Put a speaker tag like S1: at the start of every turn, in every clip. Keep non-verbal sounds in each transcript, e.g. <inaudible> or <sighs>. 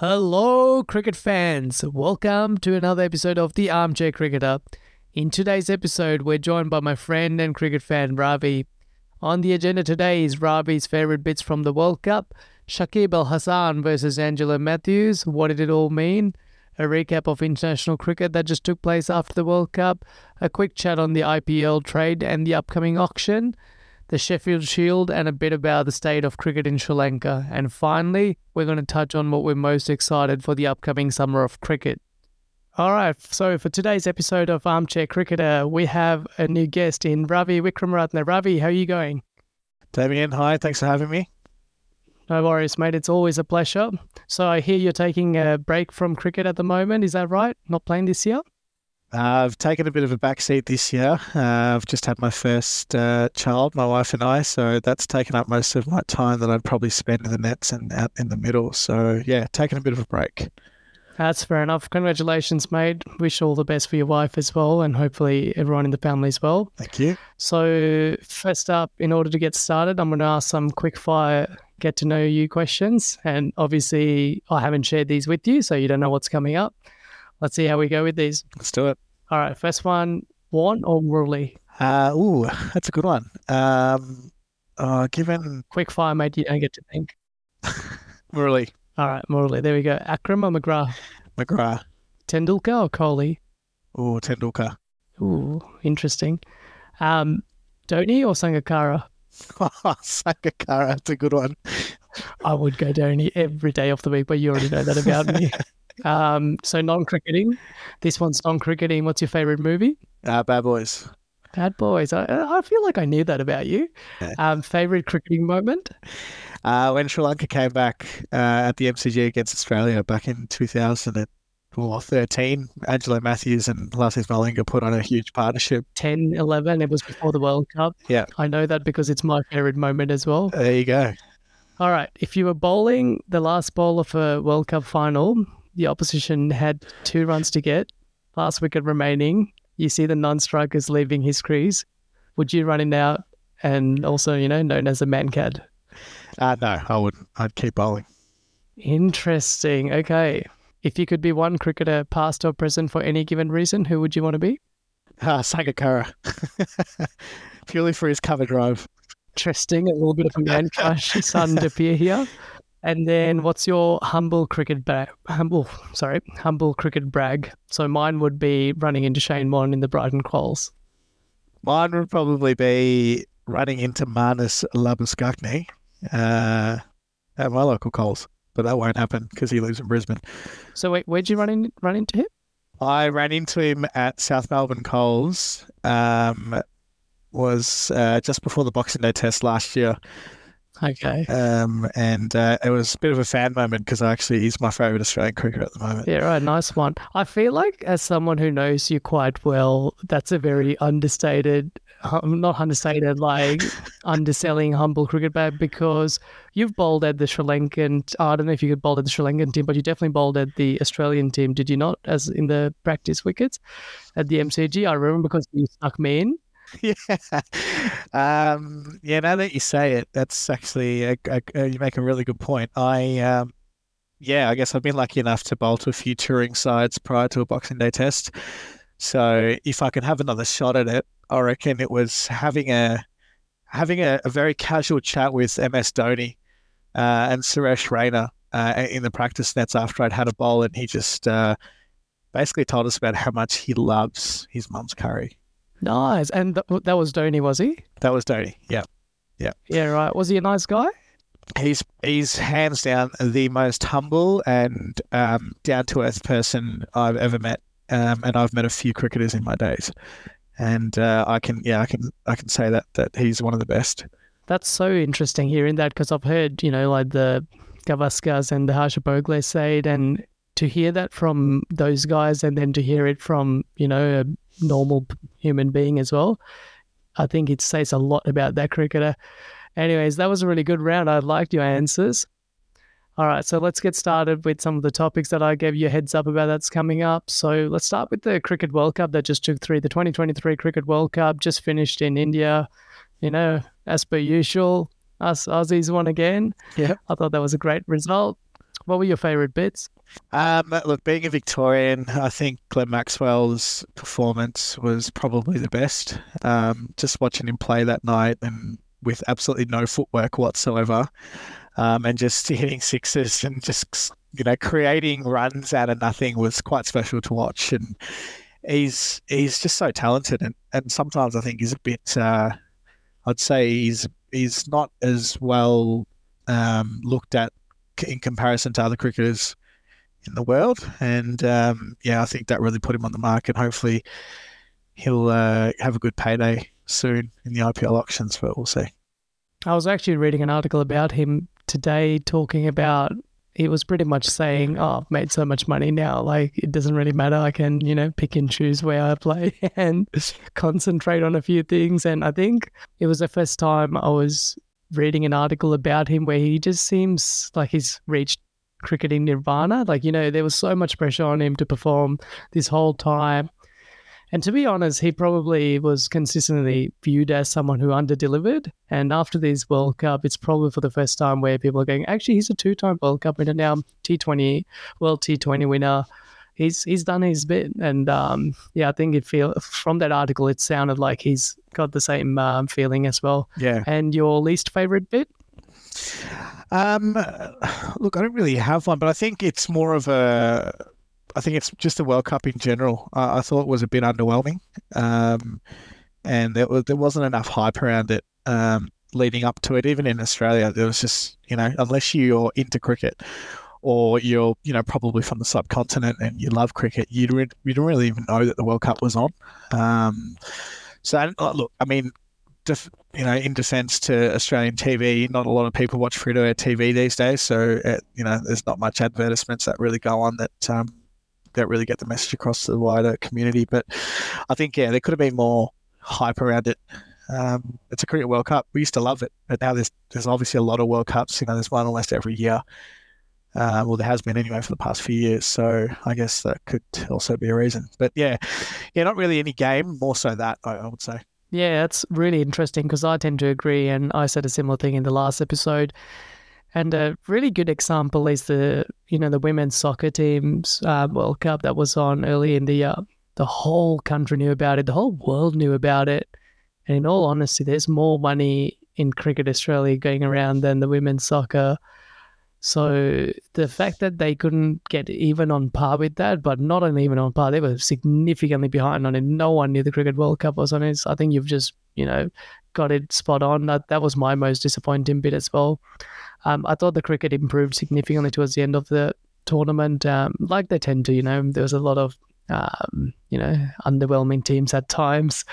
S1: Hello, cricket fans. Welcome to another episode of The Armchair Cricketer. In today's episode, we're joined by my friend and cricket fan Ravi. On the agenda today is Ravi's favorite bits from the World Cup, Shakib Al Hasan versus Angelo Mathews. What did it all mean? A recap of international cricket that just took place after the World Cup, a quick chat on the IPL trade and the upcoming auction, the Sheffield Shield, and a bit about the state of cricket in Sri Lanka. And finally, we're going to touch on what we're most excited for the upcoming summer of cricket. All right, so for today's episode of Armchair Cricketer, we have a new guest in Ravi Wickramaratne. Ravi, how are you going?
S2: Damien, hi, thanks for having me.
S1: No worries, mate. It's always a pleasure. So I hear you're taking a break from cricket at the moment. Is that right? Not playing this year?
S2: I've taken a bit of a backseat this year. Uh, I've just had my first uh, child, my wife and I, so that's taken up most of my time that I'd probably spend in the nets and out in the middle. So yeah, taking a bit of a break.
S1: That's fair enough. Congratulations, mate. Wish all the best for your wife as well, and hopefully everyone in the family as well.
S2: Thank you.
S1: So, first up, in order to get started, I'm going to ask some quick fire get to know you questions. And obviously, I haven't shared these with you, so you don't know what's coming up. Let's see how we go with these.
S2: Let's do it.
S1: All right, first one Warne or Murali?
S2: Uh, ooh, <laughs> that's a good one. Um, uh, given
S1: Quick fire, mate. You don't get to think. <laughs>
S2: Murali,
S1: All right, Murali. There we go. Akram or McGrath?
S2: McGrath,
S1: Tendulkar or Kohli?
S2: ooh, Tendulkar,
S1: Ooh, interesting. Um, Dhoni or Sangakkara? <laughs>
S2: Sangakkara, that's a good one.
S1: I would go Dhoni every day of the week, but you already know that about me. Um, so non-cricketing. This one's non-cricketing. What's your favorite movie?
S2: Uh, bad boys.
S1: Bad Boys. I, I feel like I knew that about you.
S2: Yeah.
S1: Um, favorite cricketing moment?
S2: Uh, when Sri Lanka came back uh, at the MCG against Australia back in 2013, Angelo Mathews and Lasith Malinga put on a huge partnership.
S1: 10, 11. It was before the World Cup.
S2: Yeah.
S1: I know that because it's my favorite moment as well.
S2: There you go.
S1: All right. If you were bowling the last ball of a World Cup final, the opposition had two runs to get, last wicket remaining. You see the non-strikers leaving his crease. Would you run in out and also, you know, known as a Mankad?
S2: Uh, no, I wouldn't. I'd keep bowling.
S1: Interesting. Okay. If you could be one cricketer, past or present, for any given reason, who would you want to be?
S2: Ah, Sangakkara. <laughs> Purely for his cover drive.
S1: Interesting. A little bit of a man crush starting to appear here. And then, what's your humble cricket brag? Humble, sorry, humble cricket brag. So mine would be running into Shane Warne in the Brighton Coles.
S2: Mine would probably be running into Marnus Labuschagne uh, at my local Coles, but that won't happen because he lives in Brisbane.
S1: So wait, where'd you run in? Run into him?
S2: I ran into him at South Melbourne Coles. Um, was uh, just before the Boxing Day test last year,
S1: Okay.
S2: um, and uh, it was a bit of a fan moment because actually he's my favourite Australian cricketer at the moment.
S1: Yeah, right. Nice one. I feel like, as someone who knows you quite well, that's a very understated, hum- not understated, like <laughs> underselling humble cricket bat because you've bowled at the Sri Lankan. I don't know if you could bowl at the Sri Lankan team, but you definitely bowled at the Australian team, did you not? As in the practice wickets at the MCG. I remember because you stuck me in. <laughs>
S2: yeah. Um, yeah, now that you say it, that's actually a, a, a- you make a really good point. I um, yeah, I guess I've been lucky enough to bowl to a few touring sides prior to a Boxing Day test. So if I can have another shot at it, I reckon it was having a having a, a very casual chat with MS Dhoni uh, and Suresh Raina uh, in the practice nets after I'd had a bowl, and he just uh, basically told us about how much he loves his mum's curry.
S1: Nice. And th- that was Dhoni, was he?
S2: That was Dhoni. Yeah.
S1: Yeah, Yeah. right. Was he a nice guy?
S2: He's he's hands down the most humble and um, down to earth person I've ever met, um, and I've met a few cricketers in my days, and uh, I can yeah I can I can say that that he's one of the best.
S1: That's so interesting hearing that because I've heard, you know, like the Gavaskars and the Harsha Bhogle say it, and to hear that from those guys and then to hear it from, you know, a normal human being as well, I think it says a lot about that cricketer. Anyways, that was a really good round. I liked your answers. All right, so let's get started with some of the topics that I gave you a heads up about that's coming up. So let's start with the Cricket World Cup that just took three. The 2023 Cricket World Cup just finished in India. You know, as per usual, us Aussies won again.
S2: Yeah.
S1: I thought that was a great result. What were your favourite bits?
S2: Um, look, being a Victorian, I think Glenn Maxwell's performance was probably the best. Um, just watching him play that night and with absolutely no footwork whatsoever, um, and just <laughs> hitting sixes and just you know creating runs out of nothing was quite special to watch. And he's he's just so talented, and, and sometimes I think he's a bit. Uh, I'd say he's he's not as well um, looked at in comparison to other cricketers in the world. And um, yeah, I think that really put him on the mark, and hopefully he'll uh, have a good payday soon in the IPL auctions. But we'll see.
S1: I was actually reading an article about him today, talking about he was pretty much saying, "Oh, I've made so much money now. Like it doesn't really matter. I can, you know, pick and choose where I play <laughs> and concentrate on a few things." And I think it was the first time I was reading an article about him where he just seems like he's reached cricketing nirvana. Like, you know, there was so much pressure on him to perform this whole time. And to be honest, he probably was consistently viewed as someone who underdelivered. And after this World Cup, it's probably for the first time where people are going, actually, he's a two-time World Cup winner now, T20 World T20 winner. He's he's done his bit, and um, yeah, I think it feel from that article, it sounded like he's got the same um, feeling as well.
S2: Yeah.
S1: And your least favorite bit?
S2: Um, look, I don't really have one, but I think it's more of a. I think it's just the World Cup in general. I, I thought it was a bit underwhelming, um, and there was there wasn't enough hype around it um, leading up to it. Even in Australia, there was just you know unless you're into cricket or you're you know probably from the subcontinent and you love cricket, you don't you don't really even know that the World Cup was on. Um, so look, I mean, def, you know, in defence to Australian TV, not a lot of people watch free to air TV these days. So uh, you know, there's not much advertisements that really go on that um, that really get the message across to the wider community. But I think yeah, there could have been more hype around it. Um, it's a cricket World Cup. We used to love it, but now there's there's obviously a lot of World Cups. You know, there's one almost every year. Uh, well, there has been anyway for the past few years, so I guess that could also be a reason. But yeah, yeah, not really any game, more so that I, I would say.
S1: Yeah, that's really interesting because I tend to agree, and I said a similar thing in the last episode. And a really good example is the you know the women's soccer teams uh, World Cup that was on early in the year. The whole country knew about it. The whole world knew about it. And in all honesty, there's more money in cricket Australia going around than the women's soccer. So the fact that they couldn't get even on par with that, but not even on par, they were significantly behind on it. No one knew the Cricket World Cup was on it. I think you've just, you know, got it spot on. That that was my most disappointing bit as well. Um, I thought the cricket improved significantly towards the end of the tournament, um, like they tend to. You know, there was a lot of, um, you know, underwhelming teams at times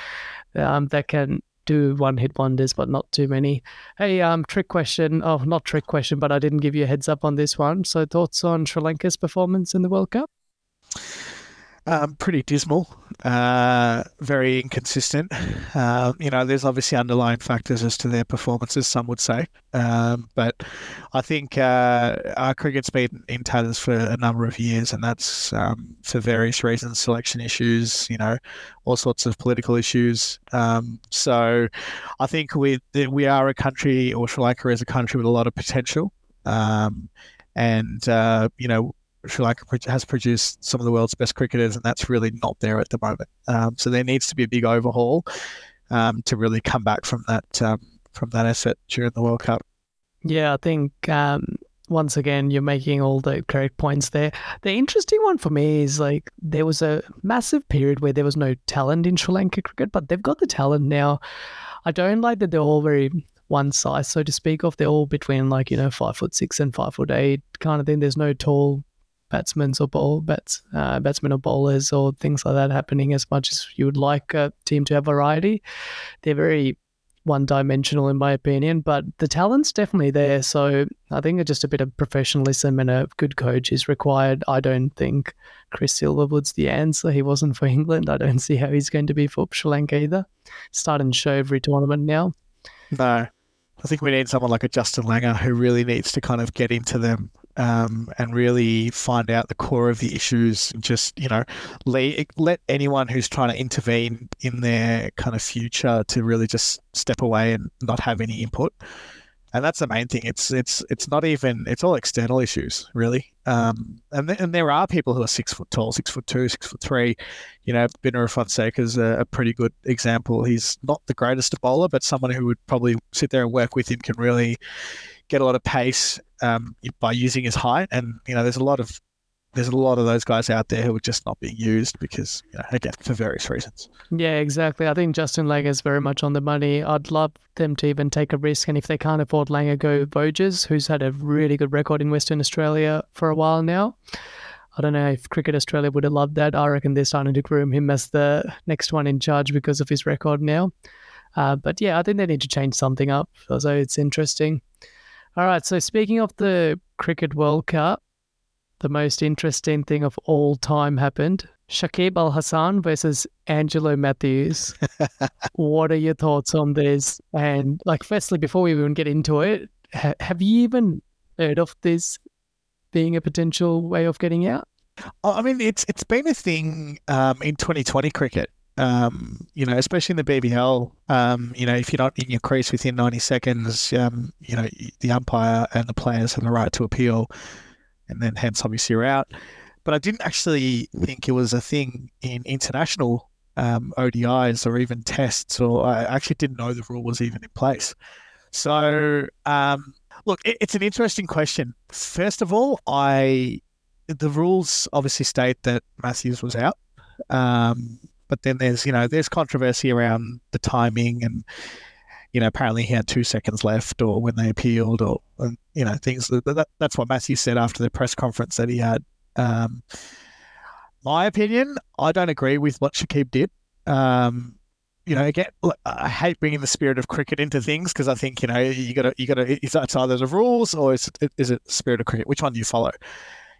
S1: um, that can do one hit wonders, but not too many. Hey, um, trick question. Oh, not trick question, but I didn't give you a heads up on this one. So, thoughts on Sri Lanka's performance in the World Cup?
S2: Um, pretty dismal, uh, very inconsistent. Uh, you know, there's obviously underlying factors as to their performances, some would say. Um, but I think uh, our cricket's been in tatters for a number of years, and that's um, for various reasons selection issues, you know, all sorts of political issues. Um, so I think we, we are a country, or Sri Lanka is a country with a lot of potential. Um, and, uh, you know, Sri Lanka has produced some of the world's best cricketers, and that's really not there at the moment. Um, so there needs to be a big overhaul um, to really come back from that um, from that effort during the World Cup.
S1: Yeah, I think um, once again you're making all the correct points there. The interesting one for me is like there was a massive period where there was no talent in Sri Lanka cricket, but they've got the talent now. I don't like that they're all very one size, so to speak of. They're all between like, you know, five foot six and five foot eight kind of thing. There's no tall batsmen or ball bats, uh, batsmen or bowlers or things like that happening as much as you would like a team to have variety. They're very one dimensional in my opinion, but the talent's definitely there. So I think just a bit of professionalism and a good coach is required. I don't think Chris Silverwood's the answer. He wasn't for <laughs> England. I don't see how he's going to be for Sri Lanka either. Starting to show every tournament now.
S2: No. I think we need someone like a Justin Langer who really needs to kind of get into them um, and really find out the core of the issues just, you know, let, let anyone who's trying to intervene in their kind of future to really just step away and not have any input. and that's the main thing. It's it's it's not even it's all external issues really. Um, and th- and there are people who are six foot tall, six foot two, six foot three. You know, Binner Fonseca is a, a pretty good example. He's not the greatest bowler, but someone who would probably sit there and work with him can really get a lot of pace um, by using his height. And you know, there's a lot of there's a lot of those guys out there who are just not being used because, you know, again, for various reasons.
S1: Yeah, exactly. I think Justin Langer is very much on the money. I'd love them to even take a risk. And if they can't afford Langer, go Voges, who's had a really good record in Western Australia for a while now. I don't know if Cricket Australia would have loved that. I reckon they're starting to groom him as the next one in charge because of his record now. Uh, but yeah, I think they need to change something up. So it's interesting. All right. So speaking of the Cricket World Cup, the most interesting thing of all time happened. Shakib Al Hasan versus Angelo Mathews. <laughs> what are your thoughts on this? And like, firstly, before we even get into it, ha- have you even heard of this being a potential way of getting out?
S2: I mean, it's it's been a thing um, in 2020 cricket. Um, you know, especially in the BBL. Um, you know, if you're not in your crease within 90 seconds, um, you know, the umpire and the players have the right to appeal and then hence obviously you're out. But I didn't actually think it was a thing in international um, ODIs or even tests, or I actually didn't know the rule was even in place. So, um, look, it, it's an interesting question. First of all, I the rules obviously state that Mathews was out, um, but then there's you know there's controversy around the timing and you know, apparently he had two seconds left, or when they appealed, or you know, things. That, that's what Matthew said after the press conference that he had. Um, my opinion, I don't agree with what Shakib did. Um, you know, again, I hate bringing the spirit of cricket into things because I think you know you got to you got to it's either the rules or is it, is it spirit of cricket? Which one do you follow?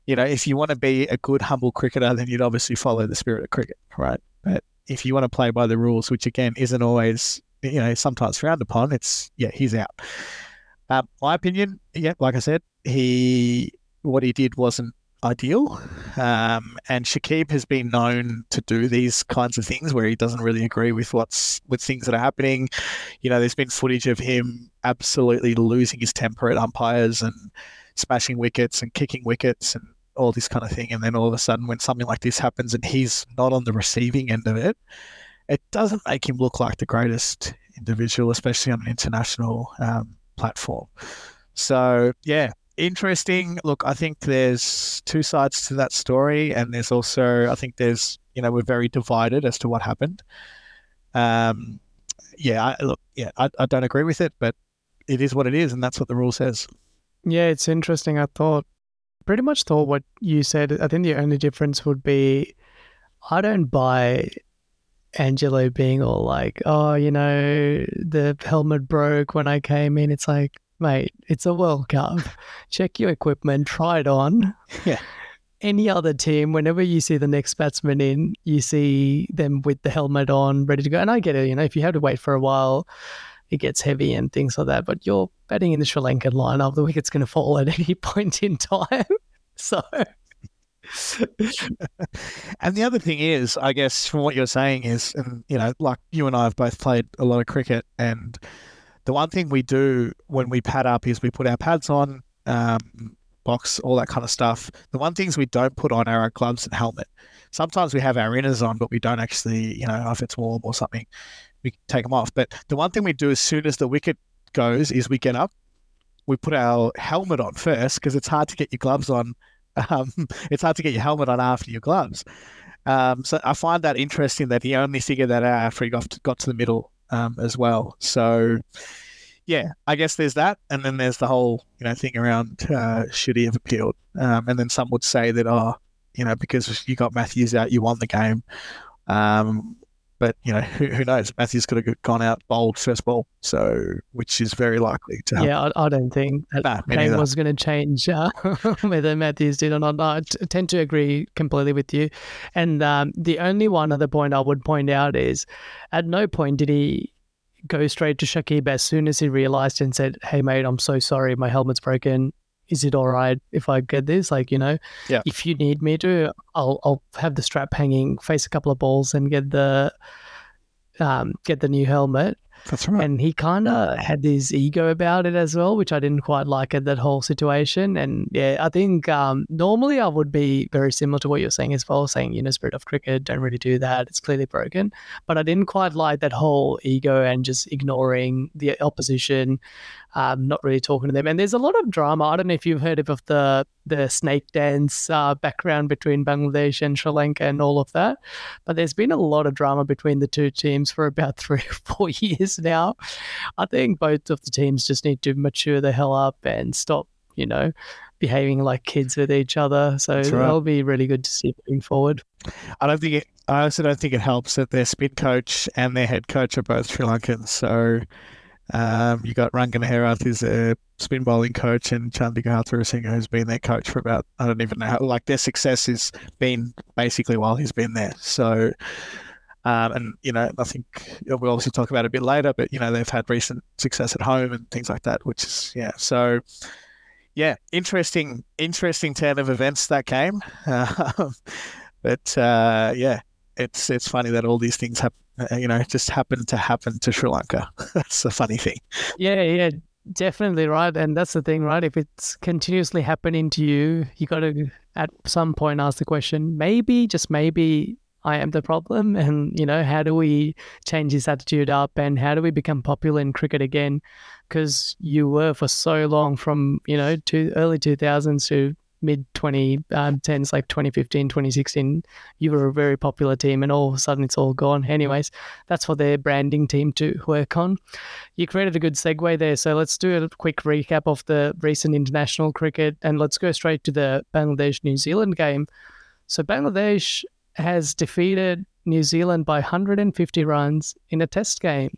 S2: You know, if you want to be a good humble cricketer, then you'd obviously follow the spirit of cricket, right? But if you want to play by the rules, which again isn't always you know, sometimes frowned upon, it's, yeah, he's out. Um, my opinion, yeah, like I said, he, what he did wasn't ideal. Um, and Shakib has been known to do these kinds of things where he doesn't really agree with what's with things that are happening. You know, there's been footage of him absolutely losing his temper at umpires and smashing wickets and kicking wickets and all this kind of thing. And then all of a sudden, when something like this happens and he's not on the receiving end of it, it doesn't make him look like the greatest individual, especially on an international um, platform. So, yeah, interesting. Look, I think there's two sides to that story, and there's also, I think there's, you know, we're very divided as to what happened. Um, yeah, I, look, yeah, I, I don't agree with it, but it is what it is, and that's what the rule says.
S1: Yeah, it's interesting. I thought, pretty much thought what you said. I think the only difference would be I don't buy Angelo being all like, oh, you know, the helmet broke when I came in. It's like, mate, it's a World Cup. <laughs> Check your equipment, try it on. <laughs>
S2: Yeah.
S1: Any other team, whenever you see the next batsman in, you see them with the helmet on, ready to go. And I get it, you know, if you have to wait for a while, it gets heavy and things like that. But you're batting in the Sri Lankan lineup, the wicket's going to fall at any <laughs> point in time. <laughs> so <laughs>
S2: and the other thing is, I guess, from what you're saying is, and you know, like you and I have both played a lot of cricket, and the one thing we do when we pad up is we put our pads on, um, box, all that kind of stuff. The one things we don't put on are our gloves and helmet. Sometimes we have our inners on, but we don't actually, you know, if it's warm or something, we take them off. But the one thing we do as soon as the wicket goes is we get up, we put our helmet on first because it's hard to get your gloves on <laughs> um, it's hard to get your helmet on after your gloves. Um, so I find that interesting that he only figured that out after he got to, got to the middle um, as well. So yeah, I guess there's that, and then there's the whole you know thing around uh, should he have appealed? Um, and then some would say that oh, you know because you got Mathews out, you won the game. Um, but you know, who, who knows? Mathews could have gone out bowled first ball, so which is very likely to happen.
S1: Yeah, I, I don't think that nah, game was going to change uh, <laughs> whether Mathews did or not. I tend to agree completely with you. And um, the only one other point I would point out is, at no point did he go straight to Shakib as soon as he realised and said, "Hey mate, I'm so sorry, my helmet's broken is it all right if I get this? Like, you know,
S2: yeah.
S1: if you need me to, I'll I'll have the strap hanging, face a couple of balls, and get the um, get the new helmet.
S2: That's right.
S1: And he kind of had this ego about it as well, which I didn't quite like at that whole situation. And yeah, I think um, normally I would be very similar to what you're saying as well, saying, you know, spirit of cricket, don't really do that. It's clearly broken. But I didn't quite like that whole ego and just ignoring the opposition um, not really talking to them. And there's a lot of drama. I don't know if you've heard of the the snake dance uh, background between Bangladesh and Sri Lanka and all of that, but there's been a lot of drama between the two teams for about <laughs> three or four years now. I think both of the teams just need to mature the hell up and stop, you know, behaving like kids with each other. So right. that'll be really good to see moving forward.
S2: I don't think it. I also don't think it helps that their spin coach and their head coach are both Sri Lankans. So um, you got Rangan Herath, who's a spin bowling coach, and Chandika Hathurusingha, who's been their coach for about, I don't even know how, like their success has been basically while he's been there. So, um, and, you know, I think we'll obviously talk about it a bit later, but, you know, they've had recent success at home and things like that, which is, yeah. So, yeah, interesting, interesting turn of events that game. <laughs> Um, but, uh, yeah, it's it's funny that all these things have uh, you know it just happened to happen to Sri Lanka. <laughs> that's a funny thing.
S1: Yeah, yeah, definitely right. And that's the thing, right? If it's continuously happening to you, you got to at some point ask the question: maybe, just maybe, I am the problem. <laughs> And you know, how do we change this attitude up? And how do we become popular in cricket again? Because you were for so long, from you know, to early two thousands to mid 2010s, um, like 2015, 2016, you were a very popular team, and all of a sudden it's all gone. Anyways, that's for their branding team to work on. You created a good segue there. So let's do a quick recap of the recent international cricket and let's go straight to the Bangladesh New Zealand game. So Bangladesh has defeated New Zealand by 150 runs in a test game.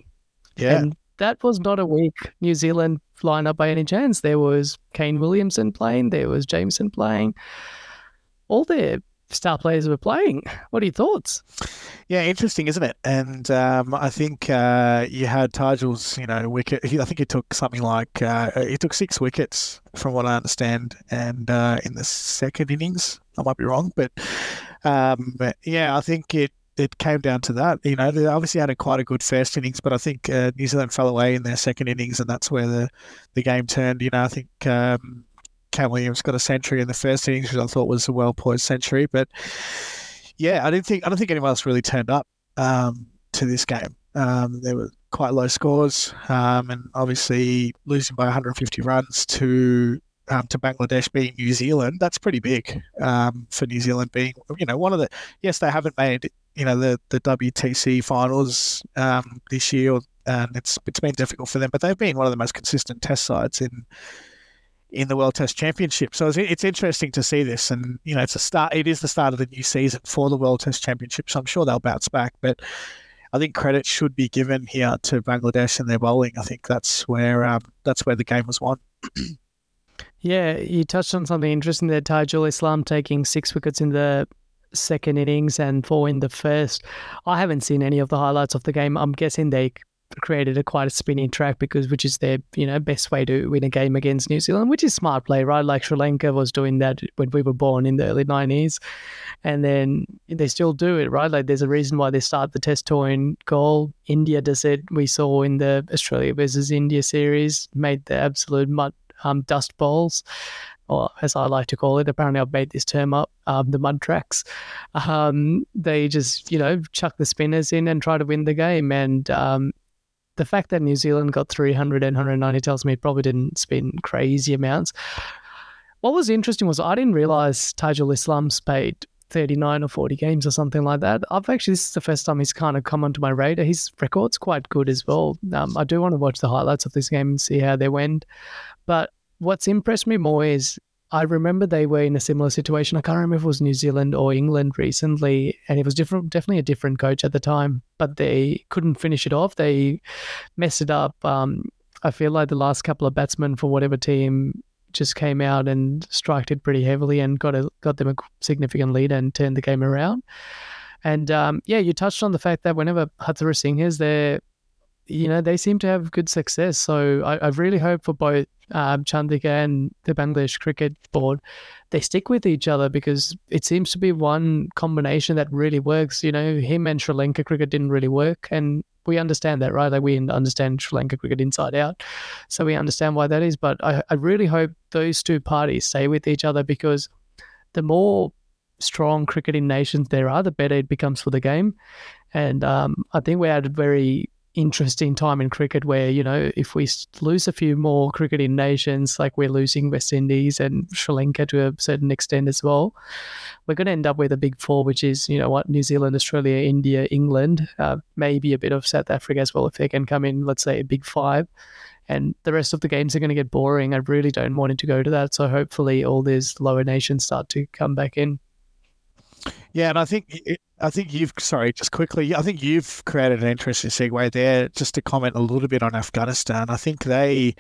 S2: Yeah. And
S1: that was not a weak New Zealand lineup by any chance. There was Kane Williamson playing, there was Jamieson playing. All their star players were playing. What are your thoughts?
S2: Yeah, interesting, isn't it? And um, I think uh, you had Taijul's, you know, wicket. I think he took something like uh, he took six wickets, from what I understand, and uh, in the second innings, I might be wrong, but um, yeah, I think it it came down to that. You know, they obviously had a quite a good first innings, but I think uh, New Zealand fell away in their second innings, and that's where the, the game turned. You know, I think um, Kane Williamson got a century in the first innings, which I thought was a well poised century. But yeah, I didn't think I don't think anyone else really turned up um, to this game. Um, there were quite low scores, um, and obviously losing by 150 runs to um, to Bangladesh being New Zealand, that's pretty big um, for New Zealand being, you know, one of the, yes, they haven't made you know the the WTC finals um, this year, and it's it's been difficult for them. But they've been one of the most consistent Test sides in in the World Test Championship. So it's, it's interesting to see this, and you know it's a start. It is the start of the new season for the World Test Championship. So I'm sure they'll bounce back, but. I think credit should be given here to Bangladesh and their bowling. I think that's where um, that's where the game was won.
S1: yeah, you touched on something interesting there, Taijul Islam taking six wickets in the second innings and four in the first. I haven't seen any of the highlights of the game. I'm guessing they created a quite a spinning track because which is their you know best way to win a game against New Zealand, which is smart play, right? Like Sri Lanka was doing that when we were born in the early nineties, and then they still do it, right? Like there's a reason why they start the Test tour in Galle. India does it. We saw in the Australia versus India series, made the absolute mud um, dust bowls or as I like to call it, apparently I've made this term up, um, the mud tracks. Um, they just, you know, chuck the spinners in and try to win the game. And um, the fact that New Zealand got 300 and 190 tells me it probably didn't spin crazy amounts. What was interesting was I didn't realize Taijul Islam's played 39 or 40 games or something like that. I've actually, this is the first time he's kind of come onto my radar. His record's quite good as well. Um, I do want to watch the highlights of this game and see how they went. But what's impressed me more is I remember they were in a similar situation. I can't remember if it was New Zealand or England recently, and it was different, definitely a different coach at the time, but they couldn't finish it off. They messed it up. Um, I feel like the last couple of batsmen for whatever team just came out and striked it pretty heavily and got a, got them a significant lead and turned the game around. And um, yeah, you touched on the fact that whenever Hathurusingha is there, you know, they seem to have good success. So I, I really hope for both um, Chandika and the Bangladesh Cricket Board, they stick with each other because it seems to be one combination that really works. You know, him and Sri Lanka cricket didn't really work, and we understand that, right? Like we understand Sri Lanka cricket inside out, so we understand why that is. But I, I really hope those two parties stay with each other because the more strong cricketing nations there are, the better it becomes for the game. And um, I think we're at a very interesting time in cricket where, you know, if we lose a few more cricketing nations, like we're losing West Indies and Sri Lanka to a certain extent as well, we're going to end up with a big four, which is, you know what, New Zealand, Australia, India, England, uh, maybe a bit of South Africa as well, if they can come in, let's say, a big five. And the rest of the games are going to get boring. I really don't want it to go to that. So hopefully, all these lower nations start to come back in.
S2: Yeah, and I think I think you've sorry, just quickly, I think you've created an interesting segue there. Just to comment a little bit on Afghanistan, I think they,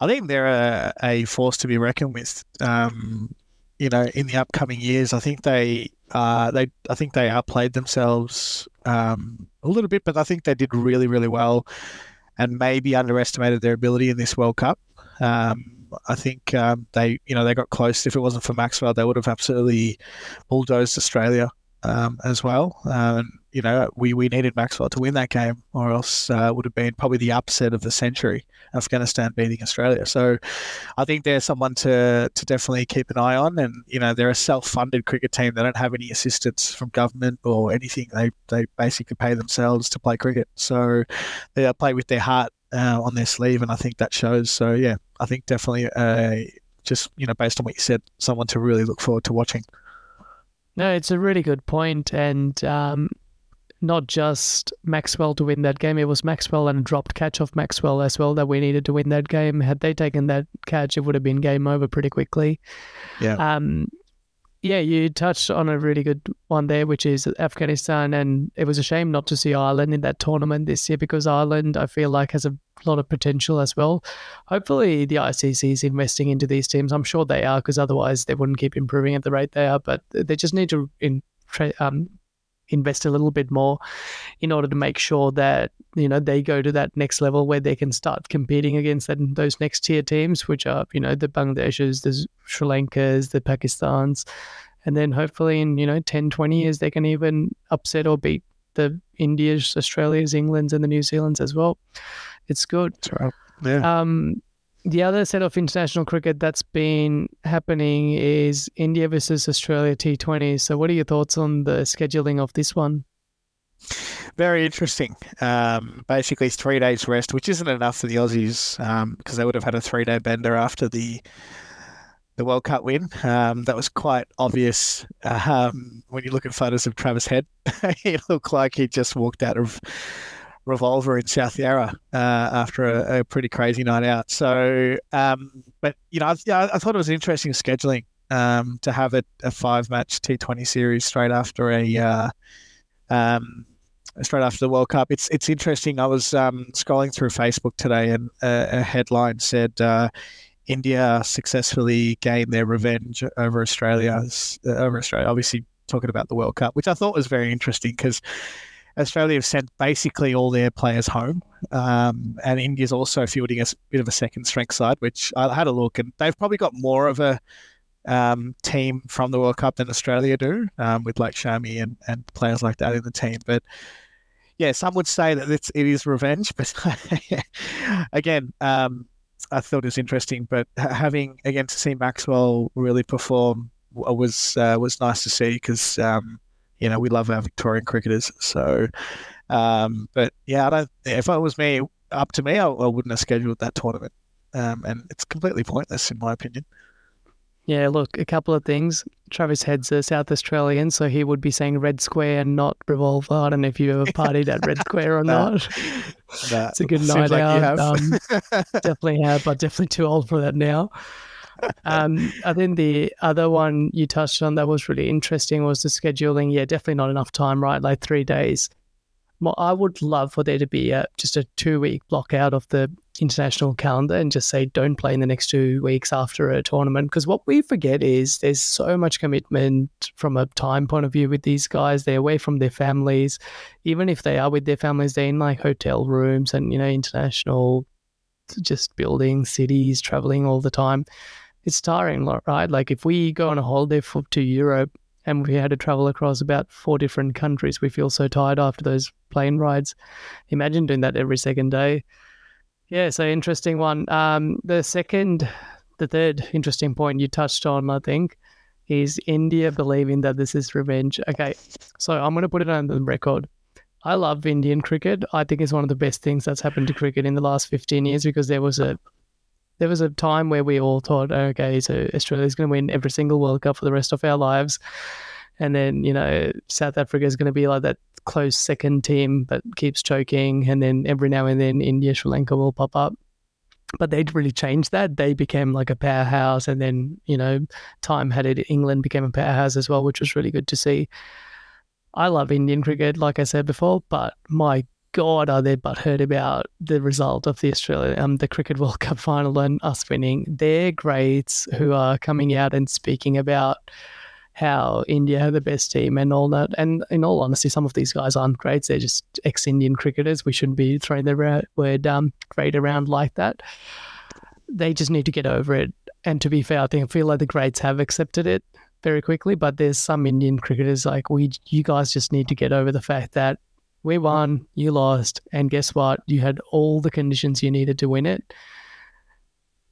S2: I think they're a, a force to be reckoned with. Um, you know, in the upcoming years, I think they, uh, they, I think they outplayed themselves um, a little bit, but I think they did really, really well, and maybe underestimated their ability in this World Cup. Um, I think um, they, you know, they got close. If it wasn't for Maxwell, they would have absolutely bulldozed Australia um, as well. Uh, you know, we, we needed Maxwell to win that game, or else uh, would have been probably the upset of the century. Afghanistan beating Australia. So, I think they're someone to to definitely keep an eye on. And you know, they're a self-funded cricket team. They don't have any assistance from government or anything. They they basically pay themselves to play cricket. So, they play with their heart uh, on their sleeve, and I think that shows. So yeah, I think definitely uh, just you know based on what you said, someone to really look forward to watching.
S1: No, it's a really good point, and um, not just Maxwell to win that game. It was Maxwell and a dropped catch of Maxwell as well that we needed to win that game. Had they taken that catch, it would have been game over pretty quickly.
S2: Yeah.
S1: Um, yeah, you touched on a really good one there, which is Afghanistan, and it was a shame not to see Ireland in that tournament this year because Ireland, I feel like, has a lot of potential as well. Hopefully, the ICC is investing into these teams. I'm sure they are because otherwise they wouldn't keep improving at the rate they are. But they just need to in, um, invest a little bit more in order to make sure that you know they go to that next level where they can start competing against that, those next tier teams which are you know the Bangladeshis, the sri lankas the pakistans. And then hopefully in you know 10 20 years they can even upset or beat the indias australias englands and the new zealands as well. It's good.
S2: Right. yeah.
S1: Um the other set of international cricket that's been happening is India versus Australia T20. So, what are your thoughts on the scheduling of this one?
S2: Very interesting. Um, basically, three days rest, which isn't enough for the Aussies because um, they would have had a three day bender after the the World Cup win. Um, that was quite obvious um, when you look at photos of Travis Head. <laughs> he looked like he just walked out of revolver in South Yarra uh, after a, a, pretty crazy night out. So, um, but you know, I, yeah, I thought it was interesting scheduling um, to have a, a five match T20 series straight after a uh, um, straight after the World Cup. It's it's interesting. I was um, scrolling through Facebook today, and a, a headline said. Uh, India successfully gained their revenge over Australia. Uh, over Australia, obviously talking about the World Cup, which I thought was very interesting because Australia have sent basically all their players home, um, and India's also fielding a bit of a second strength side, which I had a look, and they've probably got more of a um, team from the World Cup than Australia do, um, with like Shami and, and players like that in the team. But yeah, some would say that it's, it is revenge, <laughs> but again, um, I thought it was interesting. But having again to see Maxwell really perform was uh, was nice to see because um, you know, we love our Victorian cricketers. So, um, but yeah, I don't. If it was me, up to me, I, I wouldn't have scheduled that tournament, um, and it's completely pointless in my opinion.
S1: Yeah, look, a couple of things. Travis Head's a South Australian, so he would be saying Red Square and not Revolver. I don't know if you ever partied at Red Square or <laughs> nah, not. Nah, it's a good night like out. Um, <laughs> definitely have, but definitely too old for that now um, I think the other one you touched on that was really interesting was the scheduling. Yeah, definitely not enough time, right? Like three days. well, I would love for there to be a, just a two week block out of the international calendar and just say don't play in the next two weeks after a tournament. Because what we forget is there's so much commitment from a time point of view with these guys. They're away from their families. Even if they are with their families, they're in like hotel rooms and, you know, international just building cities, traveling all the time. It's tiring, right? Like if we go on a holiday for, to Europe and we had to travel across about four different countries, we feel so tired after those plane rides. Imagine doing that every second day. Yeah, so interesting one. Um, the second, the third interesting point you touched on, I think, is India believing that this is revenge. Okay, so I'm going to put it on the record. I love Indian cricket. I think it's one of the best things that's happened to cricket in the last 15 years because there was a there was a time where we all thought, okay, so Australia's going to win every single World Cup for the rest of our lives. And then, you know, South Africa is going to be like that close second team that keeps choking. And then every now and then India, Sri Lanka will pop up. But they'd really changed that. They became like a powerhouse. And then, you know, time had it, England became a powerhouse as well, which was really good to see. I love Indian cricket, like I said before, but my God, are they butthurt about the result of the Australia, um, the Cricket World <laughs> Cup final and us winning? They're greats who are coming out and speaking about how India have the best team and all that. And in all honesty, some of these guys aren't greats. They're just ex-Indian cricketers. We shouldn't be throwing the word um, great around like that. They just need to get over it. And to be fair, I think I feel like the greats have accepted it very quickly. But there's some Indian cricketers like we, you guys just need to get over the fact that we won, you lost, and guess what? You had all the conditions you needed to win it.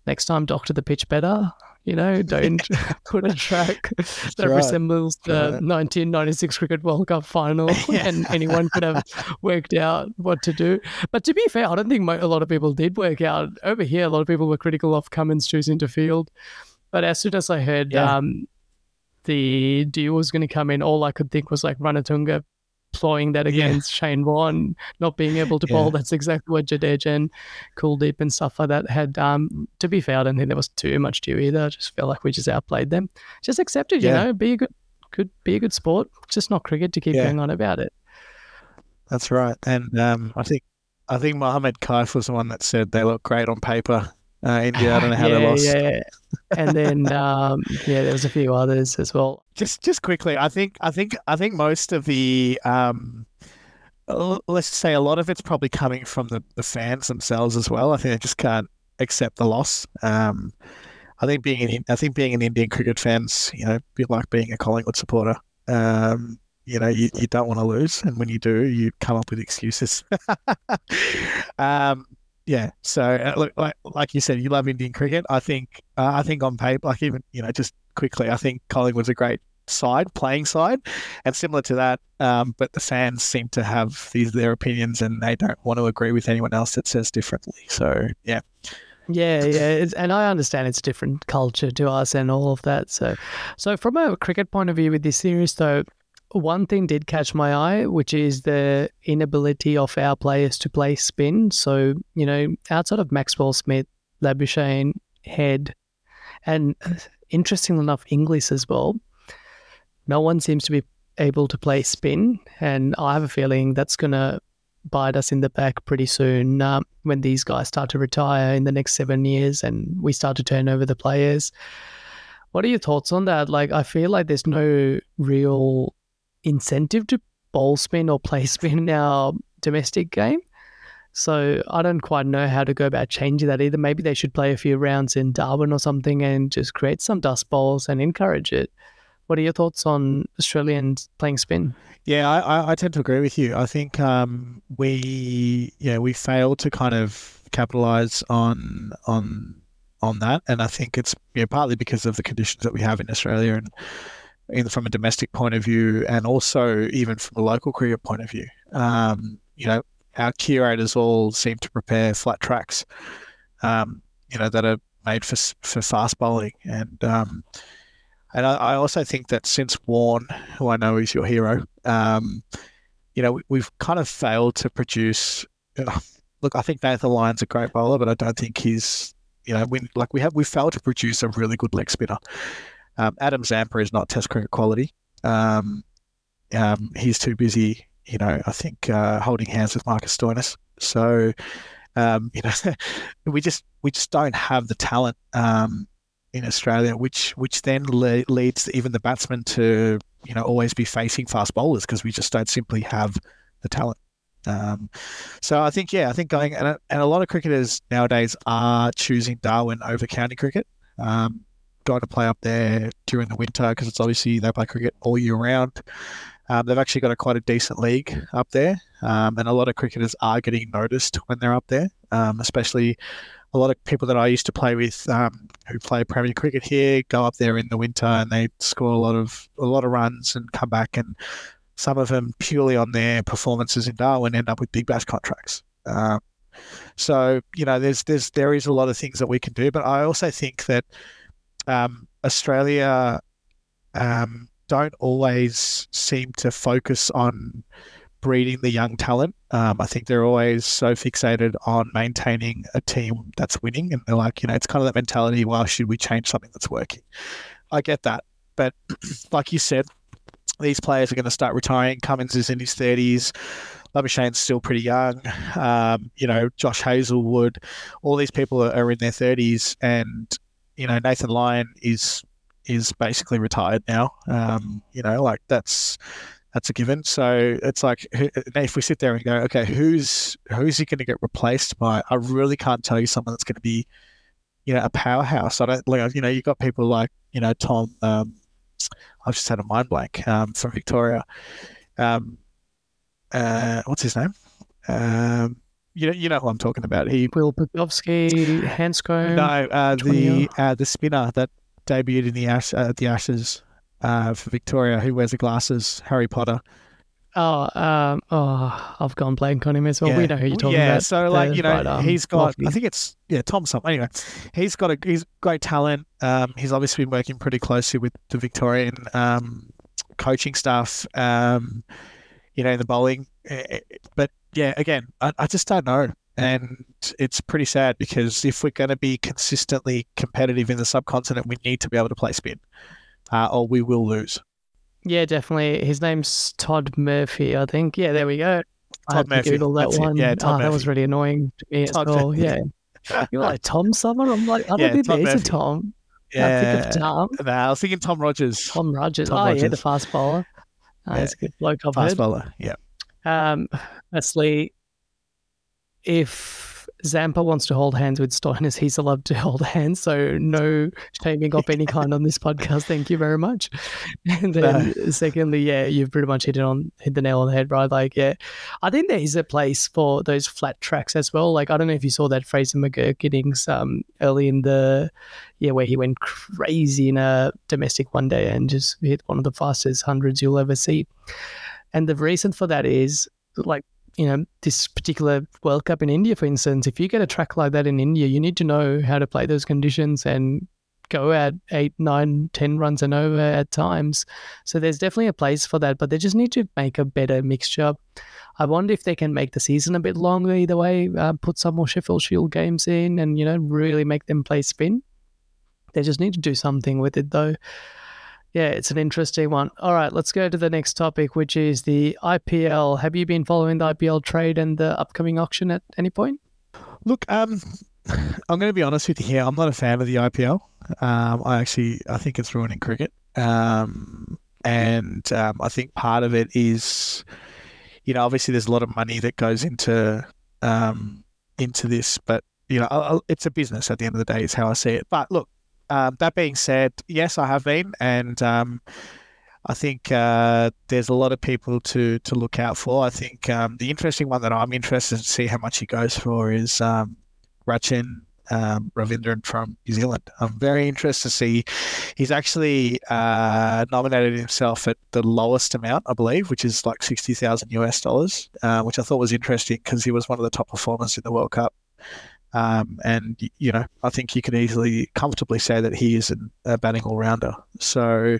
S1: Next time, doctor the pitch better. You know, <laughs> don't <laughs> put a track that right. resembles the right. 1996 Cricket World Cup final, <laughs> yeah. and anyone could have worked out what to do. But to be fair, I don't think a lot of people did work out. Over here, a lot of people were critical of Cummins choosing to field. But as soon as I heard yeah. um, the deal was going to come in, all I could think was like Ranatunga employing that against yeah. Shane Warne, not being able to yeah. bowl. That's exactly what Jadeja and Kuldeep and stuff like that had. Um, to be fair, I don't think there was too much to either. I just felt like we just outplayed them. Just accept it, yeah. you know, be a good, could be a good sport. Just not cricket to keep going on about it.
S2: That's right, and um, I think I think Mohammed Kaif was the one that said they look great on paper uh, India. I don't know <laughs> how
S1: yeah,
S2: they lost.
S1: Yeah, and then <laughs> um, yeah, there was a few others as well.
S2: Just just quickly, I think I think I think most of the um, let's say a lot of it's probably coming from the, the fans themselves as well. I think they just can't accept the loss. Um, I think being an I think being an Indian cricket fans, you know, be like being a Collingwood supporter. Um, you know, you, you don't want to lose, and when you do, you come up with excuses. <laughs> um, yeah. So uh, look, like like you said, you love Indian cricket. I think uh, I think on paper, like even you know, just quickly, I think Collingwood's a great side, playing side, and similar to that. Um, but the fans seem to have these their opinions, and they don't want to agree with anyone else that says differently. So yeah.
S1: Yeah, yeah, and I understand it's different culture to us and all of that. So, so from a cricket point of view with this series, though, one thing did catch my eye, which is the inability of our players to play spin. So, you know, outside of Maxwell Smith, Labuschagne, Head, and <sighs> interestingly enough, Inglis as well, no one seems to be able to play spin. And I have a feeling that's going to bite us in the back pretty soon um, when these guys start to retire in the next seven years and we start to turn over the players. What are your thoughts on that? Like, I feel like there's no real incentive to bowl spin or play <laughs> spin in our domestic game. So I don't quite know how to go about changing that either. Maybe they should play a few rounds in Darwin or something and just create some dust bowls and encourage it. What are your thoughts on Australians playing spin?
S2: Yeah, I, I tend to agree with you. I think um, we yeah we failed to kind of capitalize on on on that, and I think it's yeah partly because of the conditions that we have in Australia and from a domestic point of view and also even from a local cricket point of view. Um, you know, our curators all seem to prepare flat tracks, um, you know, that are made for for fast bowling, and um, and I, I, also think that since Warne, who I know is your hero, um, you know, we, have kind of failed to produce. Uh, look, I think Nathan Lyon's a great bowler, but I don't think he's, you know, we like we have we failed to produce a really good leg spinner. Um, Adam Zampa is not Test cricket quality. Um, um, he's too busy, you know, I think uh, holding hands with Marcus Stoinis. So, um, <laughs> you know, we just we just don't have the talent um, in Australia, which which then le- leads even the batsmen to you know always be facing fast bowlers because we just don't simply have the talent. Um, so I think yeah, I think going and a, and a lot of cricketers nowadays are choosing Darwin over county cricket. Um, going to play up there during the winter because it's obviously they play cricket all year round. Um, they've actually got a quite a decent league up there, um, and a lot of cricketers are getting noticed when they're up there, um, especially a lot of people that I used to play with um, who play Premier Cricket here go up there in the winter and they score a lot of a lot of runs and come back and some of them purely on their performances in Darwin end up with big bash contracts. Um, so you know, there's there's there is a lot of things that we can do, but I also think that um, Australia um, don't always seem to focus on breeding the young talent. Um, I think they're always so fixated on maintaining a team that's winning, and they're like, you know, it's kind of that mentality. Well, should we change something that's working? I get that, but <clears throat> like you said, these players are going to start retiring. Cummins is in his thirties. Labuschagne's still pretty young. Um, you know, Josh Hazlewood, all these people are, are in their thirties, and you know, Nathan Lyon is is basically retired now. Um, you know, like that's that's a given. So it's like if we sit there and go, okay, who's who's he going to get replaced by? I really can't tell you someone that's going to be, you know, a powerhouse. I don't like, you know, you've got people like you know Tom. Um, I've just had a mind blank um, from Victoria. Um, uh, what's his name? Um, you know, you know who I'm talking about. He
S1: Will Pucovski, Handscomb.
S2: No, uh, the uh, the spinner that debuted in the Ash uh, the Ashes uh, for Victoria, who wears the glasses, Harry Potter.
S1: Oh, um, oh, I've gone blank on him as well.
S2: Yeah.
S1: We know who you're talking
S2: yeah,
S1: about.
S2: so like you know,
S1: right arm,
S2: he's got. I think it's yeah, Tom something. Anyway, he's got a he's great talent. Um, he's obviously been working pretty closely with the Victorian um, coaching staff. Um, you know, in the bowling, Eh, eh, but yeah, again, I, I just don't know. And it's pretty sad because if we're going to be consistently competitive in the subcontinent, we need to be able to play spin, uh, or we will lose.
S1: Yeah, definitely. His name's Todd Murphy, I think. Yeah, there we go. I
S2: Todd
S1: had to
S2: Murphy,
S1: Google that
S2: that's it.
S1: one.
S2: Yeah, Todd
S1: oh, that was really annoying to me
S2: Todd
S1: as well.
S2: Murphy.
S1: Yeah. <laughs> You're like Tom Summer? I'm like, I don't
S2: Yeah,
S1: think
S2: Todd
S1: there's a. Tom. I
S2: Yeah,
S1: think of Tom.
S2: no, I was thinking Tom Rogers,
S1: Tom Rogers.
S2: Tom
S1: oh, yeah, the fast bowler. Uh,
S2: Yeah.
S1: He's a good bloke I've
S2: fast
S1: heard.
S2: bowler. Yeah,
S1: Um, Leslie, if Zampa wants to hold hands with Stoinis, <laughs> he's allowed to hold hands. So no shaming of any kind on this podcast. Thank you very much. <laughs> And then secondly, yeah, you've pretty much hit it on hit the nail on the head, right? Like, yeah, I think there is a place for those flat tracks as well. Like, I don't know if you saw that Fraser McGurk innings um early in the yeah, where he went crazy in a domestic one day and just hit one of the fastest hundreds you'll ever see. And the reason for that is like, you know, this particular World Cup in India, for instance, if you get a track like that in India, you need to know how to play those conditions and go at eight, nine, ten runs and over at times. So there's definitely a place for that, but they just need to make a better mixture. I wonder if they can make the season a bit longer either way, uh, put some more Sheffield Shield games in and, you know, really make them play spin. They just need to do something with it though. Yeah, it's an interesting one. All right, let's go to the next topic, which is the IPL. Have you been following the IPL trade and the upcoming auction at any point?
S2: Look, um, <laughs> I'm going to be honest with you here. I'm not a fan of the IPL. Um, I actually I think it's ruining cricket. Um, and um, I think part of it is, you know, obviously there's a lot of money that goes into um, into this, but you know, it's a business at the end of the day. Is how I see it. But look, um, that being said, yes, I have been, and um, I think uh, there's a lot of people to to look out for. I think um, the interesting one that I'm interested to see how much he goes for is um, Rachin um, Ravindra from New Zealand. I'm very interested to see. He's actually uh, nominated himself at the lowest amount, I believe, which is like sixty thousand US dollars, uh, which I thought was interesting because he was one of the top performers in the World Cup. Um, and you know, I think you can easily, comfortably say that he is a batting all rounder. So,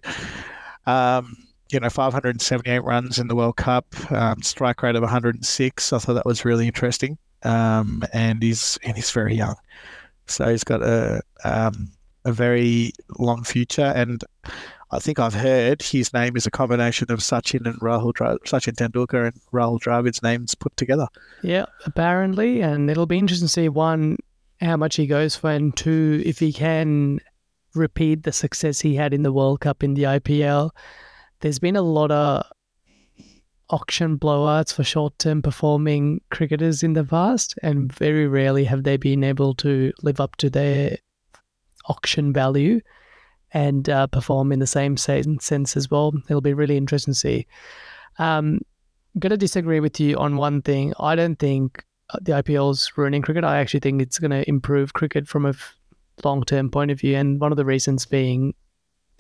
S2: um, you know, 578 runs in the World Cup, um, strike rate of 106. I thought that was really interesting. Um, and he's and he's very young, so he's got a um, a very long future. And I think I've heard his name is a combination of Sachin and Rahul Dra- Sachin Tendulkar and Rahul Dravid's names put together.
S1: Yeah, apparently, and it'll be interesting to see one how much he goes for, and two if he can repeat the success he had in the World Cup in the IPL. There's been a lot of auction blowouts for short-term performing cricketers in the past, and very rarely have they been able to live up to their auction value and uh, perform in the same sense as well. It'll be really interesting to see. Um, I'm going to disagree with you on one thing. I don't think uh, the IPL is ruining cricket. I actually think it's going to improve cricket from a long term point of view. And one of the reasons being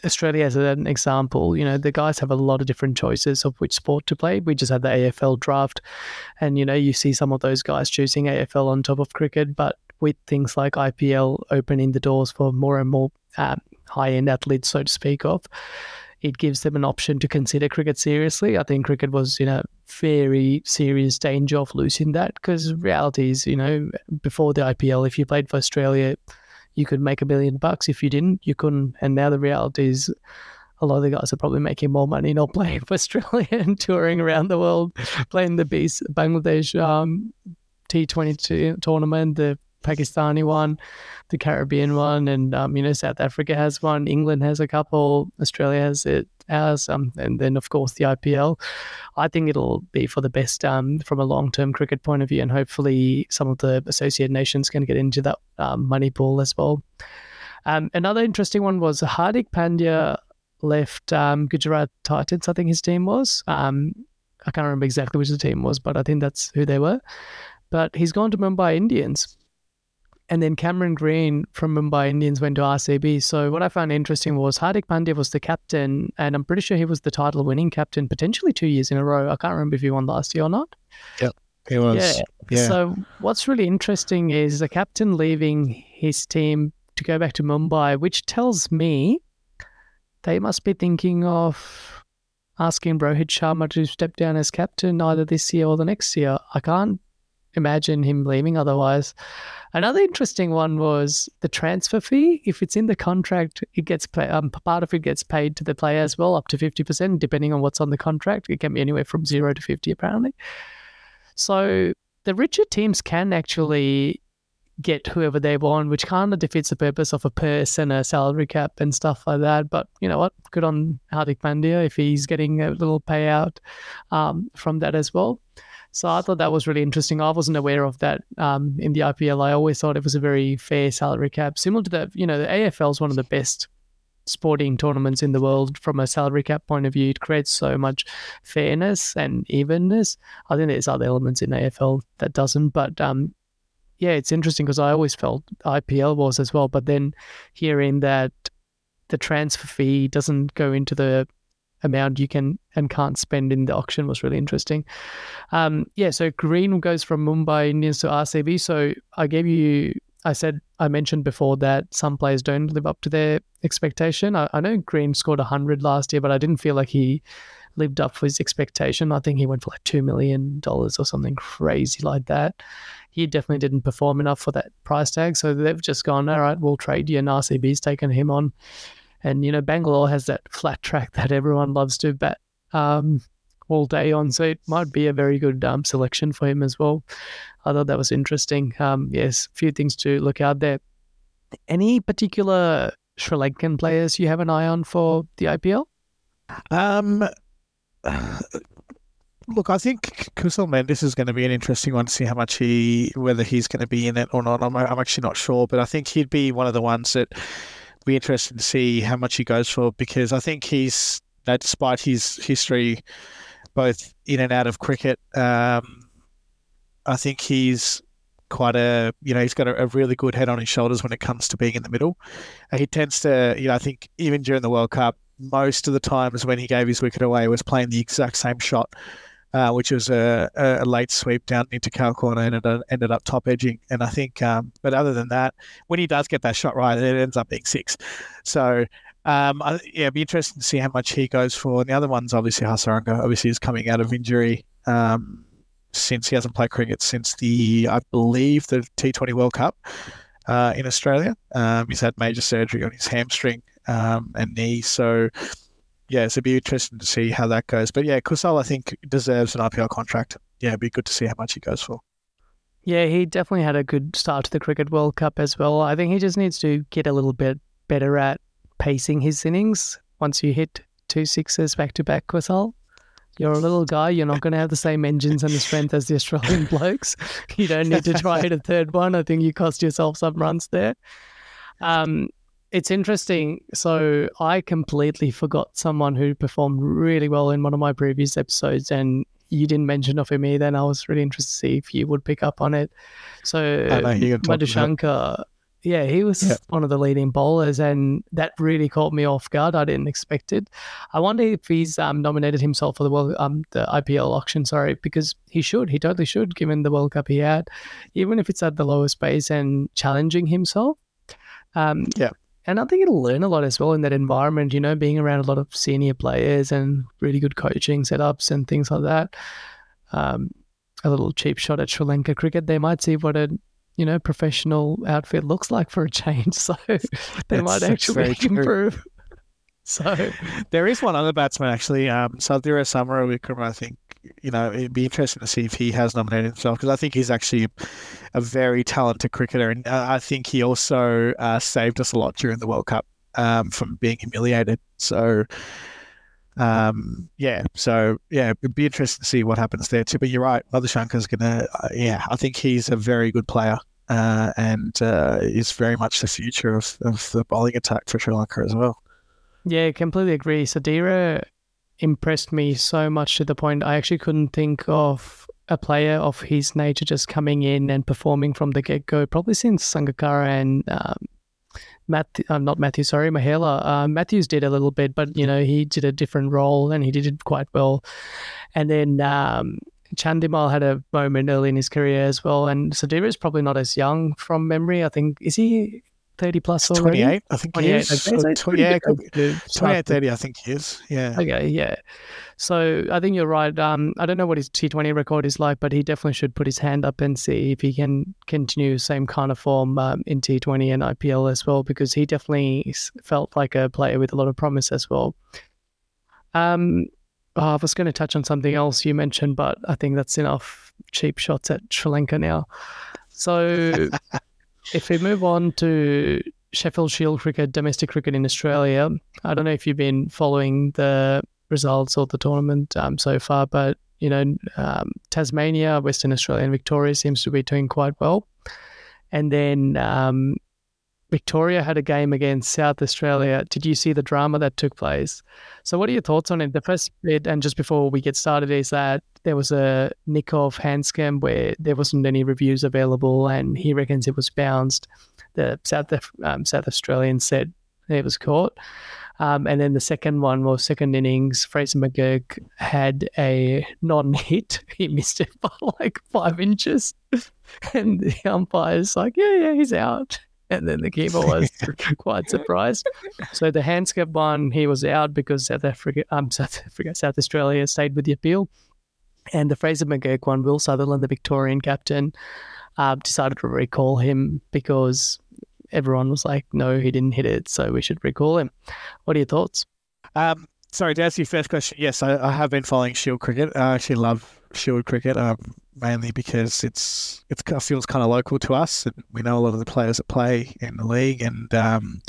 S1: Australia as an example, you know, the guys have a lot of different choices of which sport to play. We just had the AFL draft, and, you know, you see some of those guys choosing AFL on top of cricket. But with things like IPL opening the doors for more and more um, high end athletes, so to speak, of, it gives them an option to consider cricket seriously. I think cricket was in a very serious danger of losing that because reality is, you know, before the IPL, if you played for Australia, you could make a million bucks. If you didn't, you couldn't. And now the reality is, a lot of the guys are probably making more money not playing for <laughs> Australia and touring around the world, playing the Beast Bangladesh um, T20 tournament, the Pakistani one, the Caribbean one, and um, you know South Africa has one, England has a couple, Australia has it as, um, and then of course the IPL. I think it'll be for the best um, from a long term cricket point of view, and hopefully some of the associated nations can get into that um, money pool as well. Um, another interesting one was Hardik Pandya left um, Gujarat Titans. I think his team was. Um, I can't remember exactly which the team was, but I think that's who they were. But he's gone to Mumbai Indians. And then Cameron Green from Mumbai Indians went to RCB. So what I found interesting was Hardik Pandya was the captain, and I'm pretty sure he was the title winning captain potentially two years in a row. I can't remember if he won last year or not.
S2: Yep, he was.
S1: Yeah. yeah. So what's really interesting is the captain leaving his team to go back to Mumbai, which tells me they must be thinking of asking Rohit Sharma to step down as captain either this year or the next year. I can't imagine him leaving otherwise. Another interesting one was the transfer fee. If it's in the contract, it gets pay, um, part of it gets paid to the player as well, up to fifty percent, depending on what's on the contract. It can be anywhere from zero to fifty, apparently. So the richer teams can actually get whoever they want, which kind of defeats the purpose of a purse and a salary cap and stuff like that. But you know what? Good on Hardik Pandya if he's getting a little payout um, from that as well. So I thought that was really interesting. I wasn't aware of that um, in the IPL. I always thought it was a very fair salary cap, similar to that. you know the AFL is one of the best sporting tournaments in the world from a salary cap point of view. It creates so much fairness and evenness. I think there's other elements in AFL that doesn't, but um, yeah, it's interesting because I always felt IPL was as well. But then hearing that the transfer fee doesn't go into the amount you can and can't spend in the auction was really interesting. Um, yeah, so Green goes from Mumbai Indians to RCB. So I gave you, I said, I mentioned before that some players don't live up to their expectation. I, I know Green scored 100 last year, but I didn't feel like he lived up for his expectation. I think he went for like $2 million or something crazy like that. He definitely didn't perform enough for that price tag. So they've just gone, all right, we'll trade you. And RCB's taken him on. And, you know, Bangalore has that flat track that everyone loves to bat um, all day on. So it might be a very good um, selection for him as well. I thought that was interesting. Um, yes, a few things to look out there. Any particular Sri Lankan players you have an eye on for the IPL?
S2: Um, look, I think Kusal Mendis is going to be an interesting one to see how much he, whether he's going to be in it or not. I'm, I'm actually not sure, but I think he'd be one of the ones that be interested to see how much he goes for because I think he's, that despite his history, both in and out of cricket, um, I think he's quite a you know he's got a, a, really good head on his shoulders when it comes to being in the middle. And he tends to you know I think even during the World Cup, most of the times when he gave his wicket away was playing the exact same shot uh, which was a, a, late sweep down into Cow Corner and it ended up top edging. And I think, um, but other than that, when he does get that shot right, it ends up being six. So, um, I, yeah, it'd be interesting to see how much he goes for. And the other one's obviously Hasaranga, obviously, is coming out of injury. Um, since he hasn't played cricket since the, I believe, the T20 World Cup uh, in Australia. Um, he's had major surgery on his hamstring um, and knee. So yeah, so it'd be interesting to see how that goes. But yeah, Kusal I think deserves an IPL contract. Yeah, it'd be good to see how much he goes for.
S1: Yeah, he definitely had a good start to the Cricket World Cup as well. I think he just needs to get a little bit better at pacing his innings. Once you hit two sixes back to back, Kusal, you're a little guy. You're not going to have the same engines and the strength as the Australian <laughs> blokes. You don't need to try <laughs> hit a third one. I think you cost yourself some runs there. Um, it's interesting. So I completely forgot someone who performed really well in one of my previous episodes, and you didn't mention of him either. And I was really interested to see if you would pick up on it. So Madhushanka, yeah, he was yeah. one of the leading bowlers, and that really caught me off guard. I didn't expect it. I wonder if he's um, nominated himself for the world, um, the IPL auction. Sorry, because he should. He totally should, given the World Cup he had, even if it's at the lowest pace and challenging himself. Um,
S2: yeah.
S1: And I think it'll learn a lot as well in that environment, you know, being around a lot of senior players and really good coaching setups and things like that. Um, a little cheap shot at Sri Lanka cricket. They might see what a you know professional outfit looks like for a change, <laughs> so <laughs> they might actually <laughs> improve. So
S2: there is one other batsman actually, um, Sadeera Samarawickrama. I think you know it'd be interesting to see if he has nominated himself because I think he's actually a very talented cricketer, and uh, I think he also uh, saved us a lot during the World Cup um, from being humiliated. So. Um, yeah, so yeah, it'd be interesting to see what happens there too. But you're right, Madhushanka's gonna, uh, yeah, I think he's a very good player uh, and uh, is very much the future of, of the bowling attack for Sri Lanka as well.
S1: Yeah, completely agree. Sadeera impressed me so much to the point I actually couldn't think of a player of his nature just coming in and performing from the get go, probably since Sangakkara and um, Matt, uh, not Matthew, sorry, Mahela. Uh, Mathews did a little bit, but you know he did a different role and he did it quite well. And then um, Chandimal had a moment early in his career as well. And Sadeera is probably not as young from memory. I think is he 30 plus already?
S2: 28, I think he is. Okay, so yeah, 28, 30, I think he is. Yeah.
S1: Okay, yeah. So I think you're right. Um, I don't know what his T20 record is like, but he definitely should put his hand up and see if he can continue same kind of form um, in T20 and IPL as well, because he definitely felt like a player with a lot of promise as well. Um, oh, I was going to touch on something else you mentioned, but I think that's enough cheap shots at Sri Lanka now. So <laughs> if we move on to Sheffield Shield cricket, domestic cricket in Australia, I don't know if you've been following the results of the tournament um, so far, but you know, um, Tasmania, Western Australia, and Victoria seems to be doing quite well. And then um, Victoria had a game against South Australia. Did you see the drama that took place? So, what are your thoughts on it? The first bit, and just before we get started, is that there was a Nikov Handscomb where there wasn't any reviews available, and he reckons it was bounced. The South um, South Australian said it was caught. Um, and then the second one was second innings. Fraser McGurk had a non-hit. <laughs> He missed it by like five inches, <laughs> and the umpire's like, "Yeah, yeah, he's out." And then the keeper was <laughs> <laughs> quite surprised. So the Handscomb one, he was out because South Africa, um, South Africa, South Australia stayed with the appeal. And the Fraser McGurk one, Will Sutherland, the Victorian captain, uh, decided to recall him because everyone was like, no, he didn't hit it, so we should recall him. What are your thoughts?
S2: Um, sorry, to answer your first question, yes, I, I have been following Shield cricket. I actually love Shield cricket. Um, mainly because it's it feels kind of local to us, and we know a lot of the players that play in the league. And um,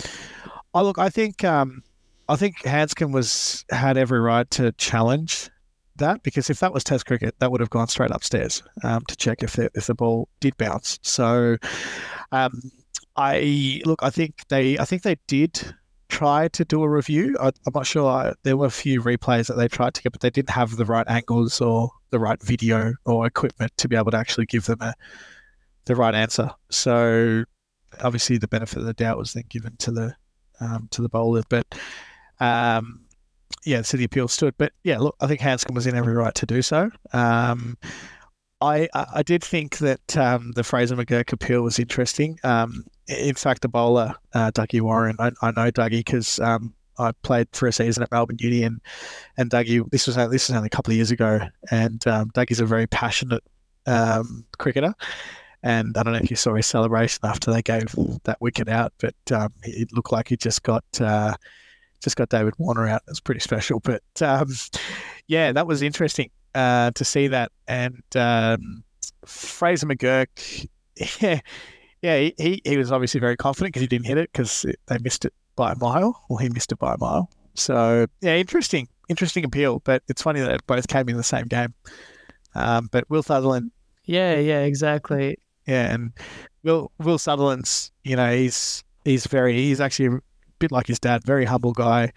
S2: I look, I think um, I think Handscomb was had every right to challenge that because if that was Test cricket, that would have gone straight upstairs um, to check if the if the ball did bounce. So, um, I look, I think they I think they did try to do a review. I, am not sure. I, there were a few replays that they tried to get, but they didn't have the right angles or the right video or equipment to be able to actually give them a the right answer. So obviously the benefit of the doubt was then given to the um, to the bowler, but um, yeah, the city appeal stood. But yeah, look, I think Handscomb was in every right to do so. Um, I, I did think that um, the Fraser McGurk appeal was interesting. Um, in fact, the bowler, uh, Dougie Warren, I, I know Dougie because um, I played for a season at Melbourne Uni, and and Dougie, this was this was only a couple of years ago, and um, Dougie's a very passionate um, cricketer, And I don't know if you saw his celebration after they gave that wicket out, but um, it looked like he just got uh, just got David Warner out. It was pretty special. But um, yeah, that was interesting uh, to see that. And um, Fraser McGurk, <laughs> yeah, yeah, he, he was obviously very confident because he didn't hit it because they missed it by a mile, or he missed it by a mile. So yeah, interesting, interesting appeal. But it's funny that both came in the same game. Um, but Will Sutherland,
S1: yeah, yeah, exactly.
S2: Yeah, and Will Will Sutherland's, you know, he's he's very he's actually a bit like his dad, very humble guy.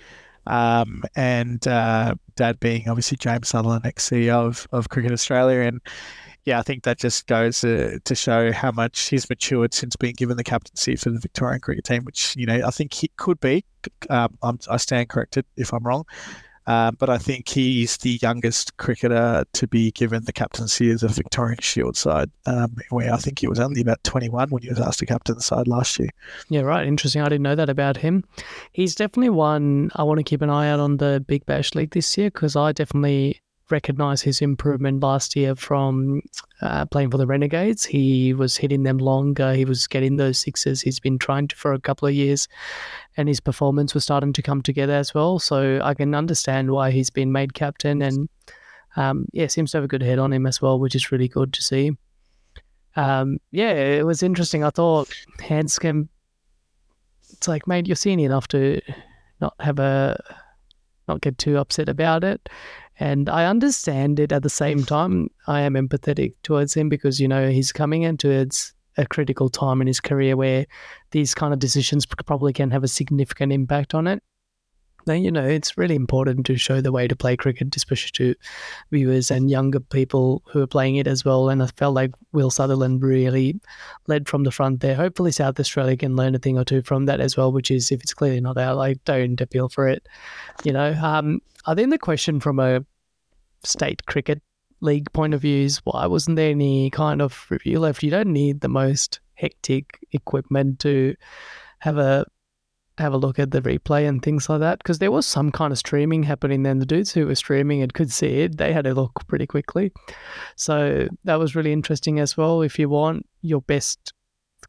S2: Um, and uh, dad being obviously James Sutherland, ex CEO of, of Cricket Australia, and yeah, I think that just goes uh, to show how much he's matured since being given the captaincy for the Victorian cricket team, which, you know, I think he could be. Um, i stand corrected if I'm wrong. Uh, but I think he's the youngest cricketer to be given the captaincy of the Victorian Shield side, um, where I think he was only about 21 when he was asked to captain the side last year.
S1: Yeah, right. Interesting. I didn't know that about him. He's definitely one I want to keep an eye out on the Big Bash League this year because I definitely recognize his improvement last year from uh, playing for the Renegades. He was hitting them longer. He was getting those sixes. He's been trying to for a couple of years, and his performance was starting to come together as well. So I can understand why he's been made captain, and um, yeah, seems to have a good head on him as well, which is really good to see. Um, yeah, it was interesting. I thought Handscomb. It's like, mate, you're senior enough to not have a not get too upset about it. And I understand it at the same time. I am empathetic towards him because, you know, he's coming into its a critical time in his career where these kind of decisions probably can have a significant impact on it. Now, you know, it's really important to show the way to play cricket, especially to viewers and younger people who are playing it as well. And I felt like Will Sutherland really led from the front there. Hopefully, South Australia can learn a thing or two from that as well, which is if it's clearly not out, like, don't appeal for it. You know, um, I think the question from a state cricket league point of views, why wasn't there any kind of review left? You don't need the most hectic equipment to have a have a look at the replay and things like that because there was some kind of streaming happening then. The dudes who were streaming it could see it. They had a look pretty quickly. So that was really interesting as well. If you want your best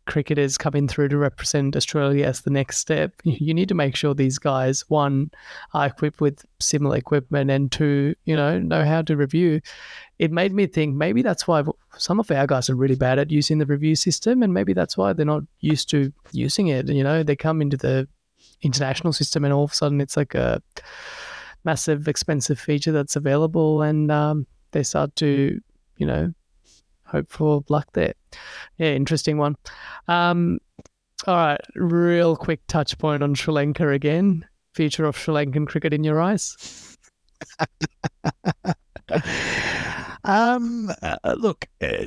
S1: cricketers coming through to represent Australia as the next step, <laughs> you need to make sure these guys, one, are equipped with similar equipment, and two, you know, know how to review. It made me think maybe that's why some of our guys are really bad at using the review system, and maybe that's why they're not used to using it. You know, they come into the international system, and all of a sudden it's like a massive, expensive feature that's available, and um, they start to, you know, hope for luck there. Yeah, interesting one. Um, all right, real quick touch point on Sri Lanka again. Future of Sri Lankan cricket in your eyes? <laughs>
S2: um, uh, look, uh,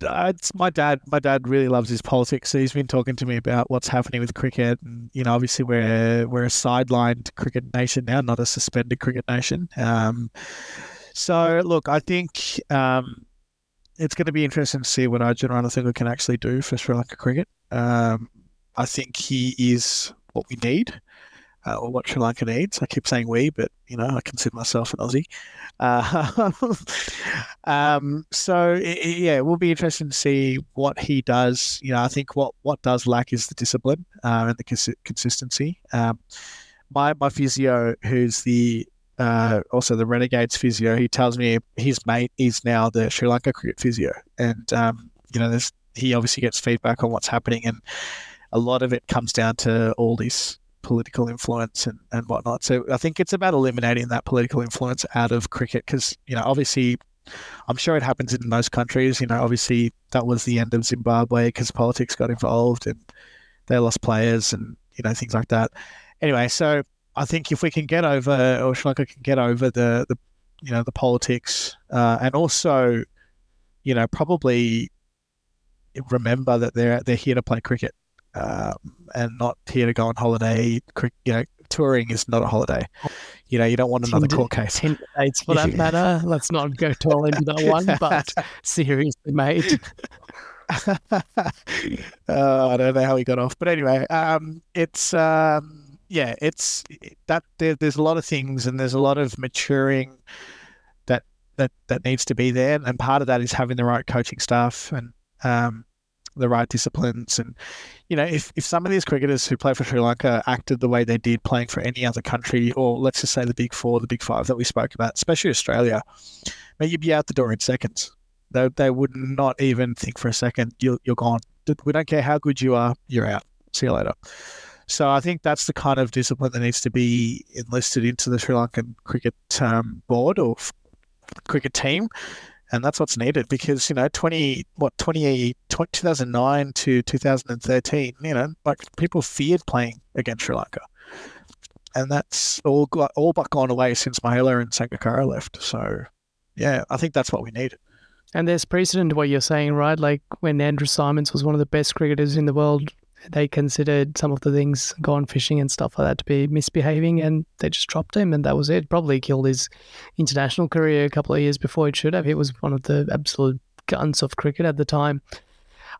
S2: it's my dad. My dad really loves his politics. So he's been talking to me about what's happening with cricket, and you know, obviously we're we're a sidelined cricket nation now, not a suspended cricket nation. Um, so look, I think um, it's going to be interesting to see what Arjun Ranatunga can actually do for Sri Lanka cricket. Um, I think he is what we need, uh, or what Sri Lanka needs. I keep saying we, but you know I consider myself an Aussie. Uh, <laughs> um, so it, yeah, it will be interesting to see what he does. You know, I think what what does lack is the discipline uh, and the cons- consistency. Um, my my physio, who's the uh, also the Renegades physio, he tells me his mate is now the Sri Lanka cricket physio, and um, you know, he obviously gets feedback on what's happening, and a lot of it comes down to all this political influence and, and whatnot. So I think it's about eliminating that political influence out of cricket because you know, obviously, I'm sure it happens in most countries. You know, obviously that was the end of Zimbabwe because politics got involved and they lost players and you know things like that. Anyway, so I think if we can get over, or Lanka can get over the, the you know, the politics, uh, and also, you know, probably remember that they're they're here to play cricket, um, and not here to go on holiday. You know, touring is not a holiday. You know, you don't want another court case.
S1: Ten dates for that <laughs> matter. Let's not go too into that one, <laughs> but seriously, mate. <laughs>
S2: uh, I don't know how he got off, but anyway, um, it's. Um, yeah, it's that there, there's a lot of things and there's a lot of maturing that that that needs to be there, and part of that is having the right coaching staff and um, the right disciplines. And, you know, if, if some of these cricketers who play for Sri Lanka acted the way they did playing for any other country, or let's just say the big four, the big five that we spoke about, especially Australia, man, you'd be out the door in seconds. They, they would not even think for a second, you're, you're gone. We don't care how good you are, you're out. See you later. So I think that's the kind of discipline that needs to be enlisted into the Sri Lankan cricket um, board or f- cricket team. And that's what's needed because you know 20 what 20, 2009 to 2013 you know like people feared playing against Sri Lanka. And that's all got all but gone away since Mahela and Sangakkara left. So yeah I think that's what we need.
S1: And there's precedent to what you're saying right? Like when Andrew Symonds was one of the best cricketers in the world they considered some of the things gone fishing and stuff like that to be misbehaving and they just dropped him and that was it. Probably killed his international career a couple of years before it should have. He was one of the absolute guns of cricket at the time.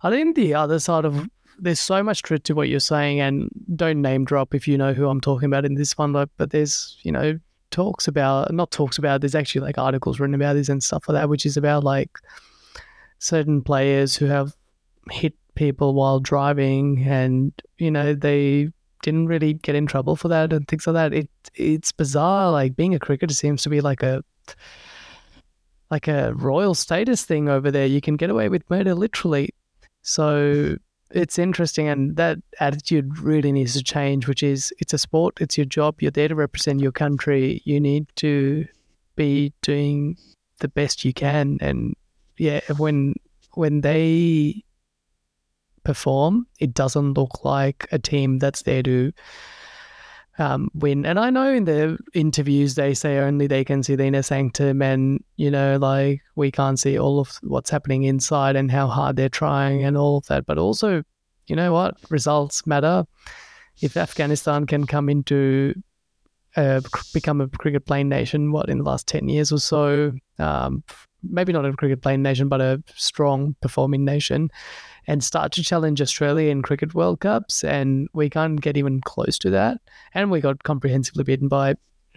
S1: I think the other side of there's so much truth to what you're saying and don't name drop if you know who I'm talking about in this one, but there's, you know, talks about not talks about there's actually like articles written about this and stuff like that, which is about like certain players who have hit people while driving, and you know they didn't really get in trouble for that and things like that. It it's bizarre. Like being a cricketer seems to be like a like a royal status thing over there. You can get away with murder literally. So it's interesting, and that attitude really needs to change. Which is, it's a sport. It's your job. You're there to represent your country. You need to be doing the best you can. And yeah, when when they perform, it doesn't look like a team that's there to um, win. And I know in the interviews they say only they can see the inner sanctum, and you know, like we can't see all of what's happening inside and how hard they're trying and all of that. But also, you know what? Results matter. If Afghanistan can come into uh, become a cricket playing nation, what in the last ten years or so, um, maybe not a cricket playing nation, but a strong performing nation, and start to challenge Australia in cricket World Cups, and we can't get even close to that. And we got comprehensively beaten by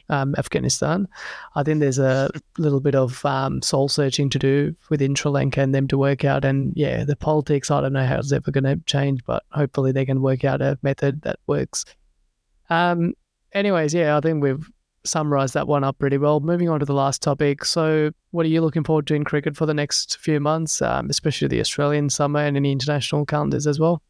S1: um, Afghanistan. I think there's a <laughs> little bit of um, soul searching to do within Sri Lanka and them to work out. And yeah, the politics, I don't know how it's ever going to change, but hopefully they can work out a method that works. Um, anyways, yeah, I think we've summarised that one up pretty well. Moving on to the last topic. So, what are you looking forward to in cricket for the next few months, um, especially the Australian summer and any international calendars as well?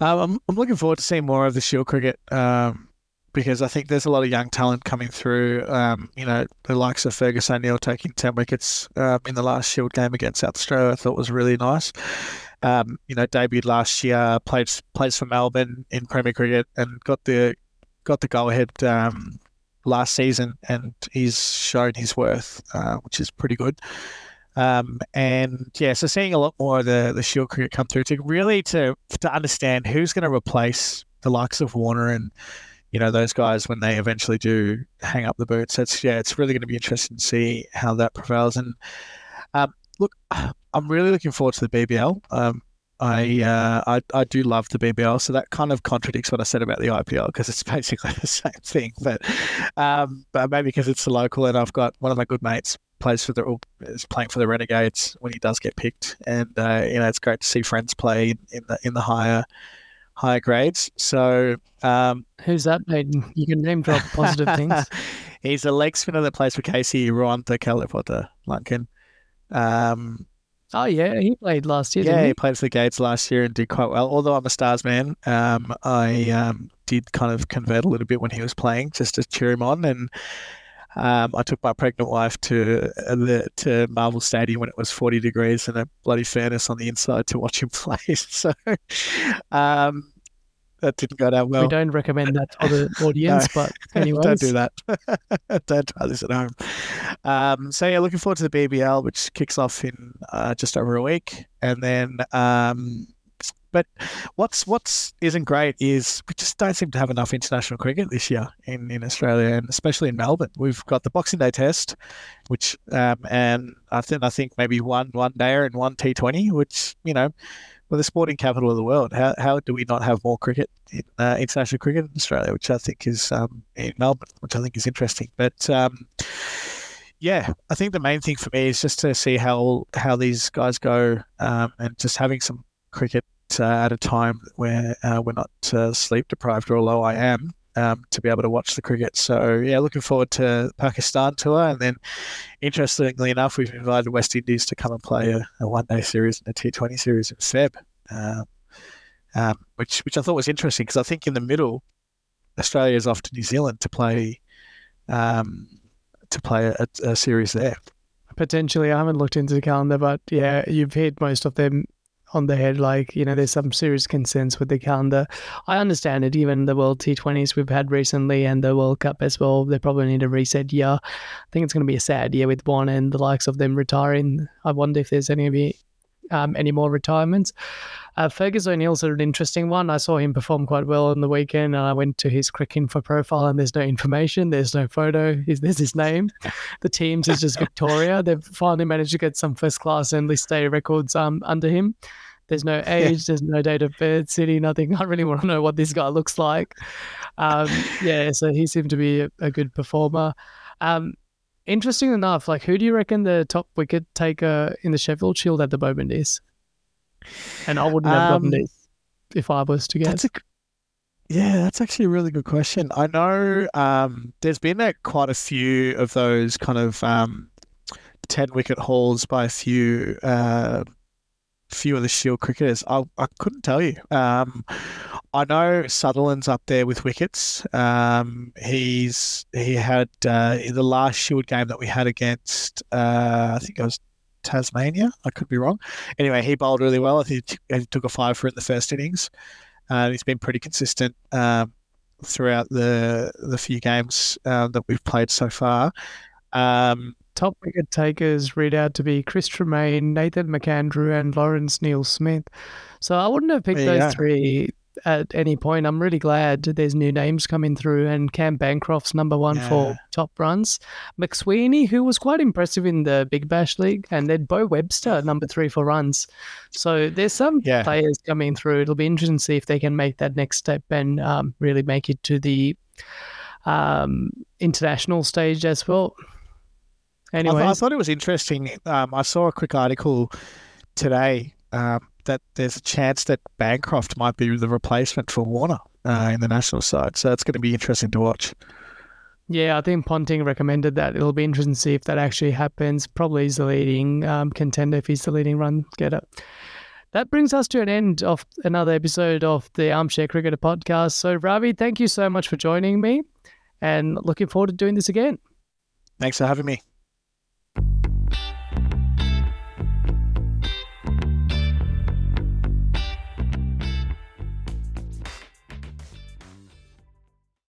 S2: Um, I'm, I'm looking forward to seeing more of the Shield cricket um, because I think there's a lot of young talent coming through. Um, you know, the likes of Fergus O'Neill taking 10 wickets um, in the last Shield game against South Australia, I thought was really nice. Um, you know, debuted last year, played plays for Melbourne in Premier Cricket, and got the got the go ahead um, last season, and he's shown his worth, uh, which is pretty good. Um, and yeah, so seeing a lot more of the the Shield cricket come through to really to to understand who's going to replace the likes of Warner and you know those guys when they eventually do hang up the boots. That's yeah, it's really going to be interesting to see how that prevails. And um, look, <sighs> I'm really looking forward to the BBL. Um, I, uh, I I do love the BBL, so that kind of contradicts what I said about the IPL because it's <laughs> basically the same thing. But um, but maybe because it's the local, and I've got one of my good mates plays for the is playing for the Renegades when he does get picked, and uh, you know it's great to see friends play in the in the higher higher grades. So um,
S1: who's that? Mate? You can name drop positive <laughs> things.
S2: He's a leg spinner that plays for KC Ruwantha Kellepotha Lankan. Um,
S1: Oh yeah, he played last year.
S2: Yeah,
S1: he?
S2: he? played for the Gates last year and did quite well. Although I'm a Stars man, um, I um, did kind of convert a little bit when he was playing, just to cheer him on. And um, I took my pregnant wife to uh, the to Marvel Stadium when it was 40 degrees and a bloody furnace on the inside to watch him <laughs> play. So um, that didn't go down well.
S1: We don't recommend that to the <laughs> audience, no, but anyways. <laughs>
S2: don't do that. <laughs> don't try this at home. Um, so yeah, looking forward to the BBL, which kicks off in uh, just over a week, and then. Um, but what's what's isn't great is we just don't seem to have enough international cricket this year in, in Australia and especially in Melbourne. We've got the Boxing Day Test, which um, and I think I think maybe one one dayer and one T Twenty, which you know we're the sporting capital of the world. How, how do we not have more cricket, in, uh, international cricket in Australia, which I think is um, in Melbourne, which I think is interesting. But um, yeah, I think the main thing for me is just to see how how these guys go, um, and just having some cricket uh, at a time where uh, we're not uh, sleep deprived, or although I am. Um, to be able to watch the cricket. So yeah, looking forward to Pakistan tour, and then interestingly enough, we've invited West Indies to come and play a, a one day series and a T Twenty series in Feb, um, um, which which I thought was interesting because I think in the middle, Australia is off to New Zealand to play um, to play a, a series there.
S1: Potentially, I haven't looked into the calendar, but yeah, you've hit most of them on the head. Like, you know, there's some serious concerns with the calendar. I understand it. Even the World T20s we've had recently and the World Cup as well, they probably need a reset year. I think it's going to be a sad year with one and the likes of them retiring. I wonder if there's any um, any more retirements. Uh, Fergus O'Neill's an interesting one. I saw him perform quite well on the weekend, and I went to his Cricinfo profile, and there's no information, there's no photo, there's his name. <laughs> The teams is just Victoria. They've finally managed to get some first class and List A records um, under him. There's no <laughs> age, yeah. there's no date of birth, city, nothing. I really want to know what this guy looks like. Um, yeah, so he seemed to be a, a good performer. Um, interesting enough, like who do you reckon the top wicket taker in the Sheffield Shield at the moment is? And I wouldn't have gotten um, this if I was to guess.
S2: Yeah, that's actually a really good question. I know um, there's been a, quite a few of those kind of um, 10 wicket hauls by a few uh, few of the Shield cricketers. I, I couldn't tell you. Um, I know Sutherland's up there with wickets. Um, he's he had uh, the last Shield game that we had against uh, I think it was Tasmania. I could be wrong. Anyway, he bowled really well. I think he took a five for it in the first innings. Uh, he's been pretty consistent um, throughout the the few games uh, that we've played so far. Um,
S1: Top wicket takers read out to be Chris Tremain, Nathan McAndrew, and Lawrence Neil Smith. So I wouldn't have picked those three at any point. I'm really glad there's new names coming through, and Cam Bancroft's number one yeah. for top runs. McSweeney, who was quite impressive in the Big Bash League, and then Beau Webster, number three for runs. So there's some yeah. players coming through. It'll be interesting to see if they can make that next step and um, really make it to the um, international stage as well. Anyway,
S2: I, th- I, thought it was interesting. Um, I saw a quick article today um, that there's a chance that Bancroft might be the replacement for Warner uh, in the national side. So it's going to be interesting to watch.
S1: Yeah, I think Ponting recommended that. It'll be interesting to see if that actually happens. Probably he's the leading um, contender if he's the leading run getter. That brings us to an end of another episode of the Armchair Cricketer podcast. So, Ravi, thank you so much for joining me and looking forward to doing this again.
S2: Thanks for having me.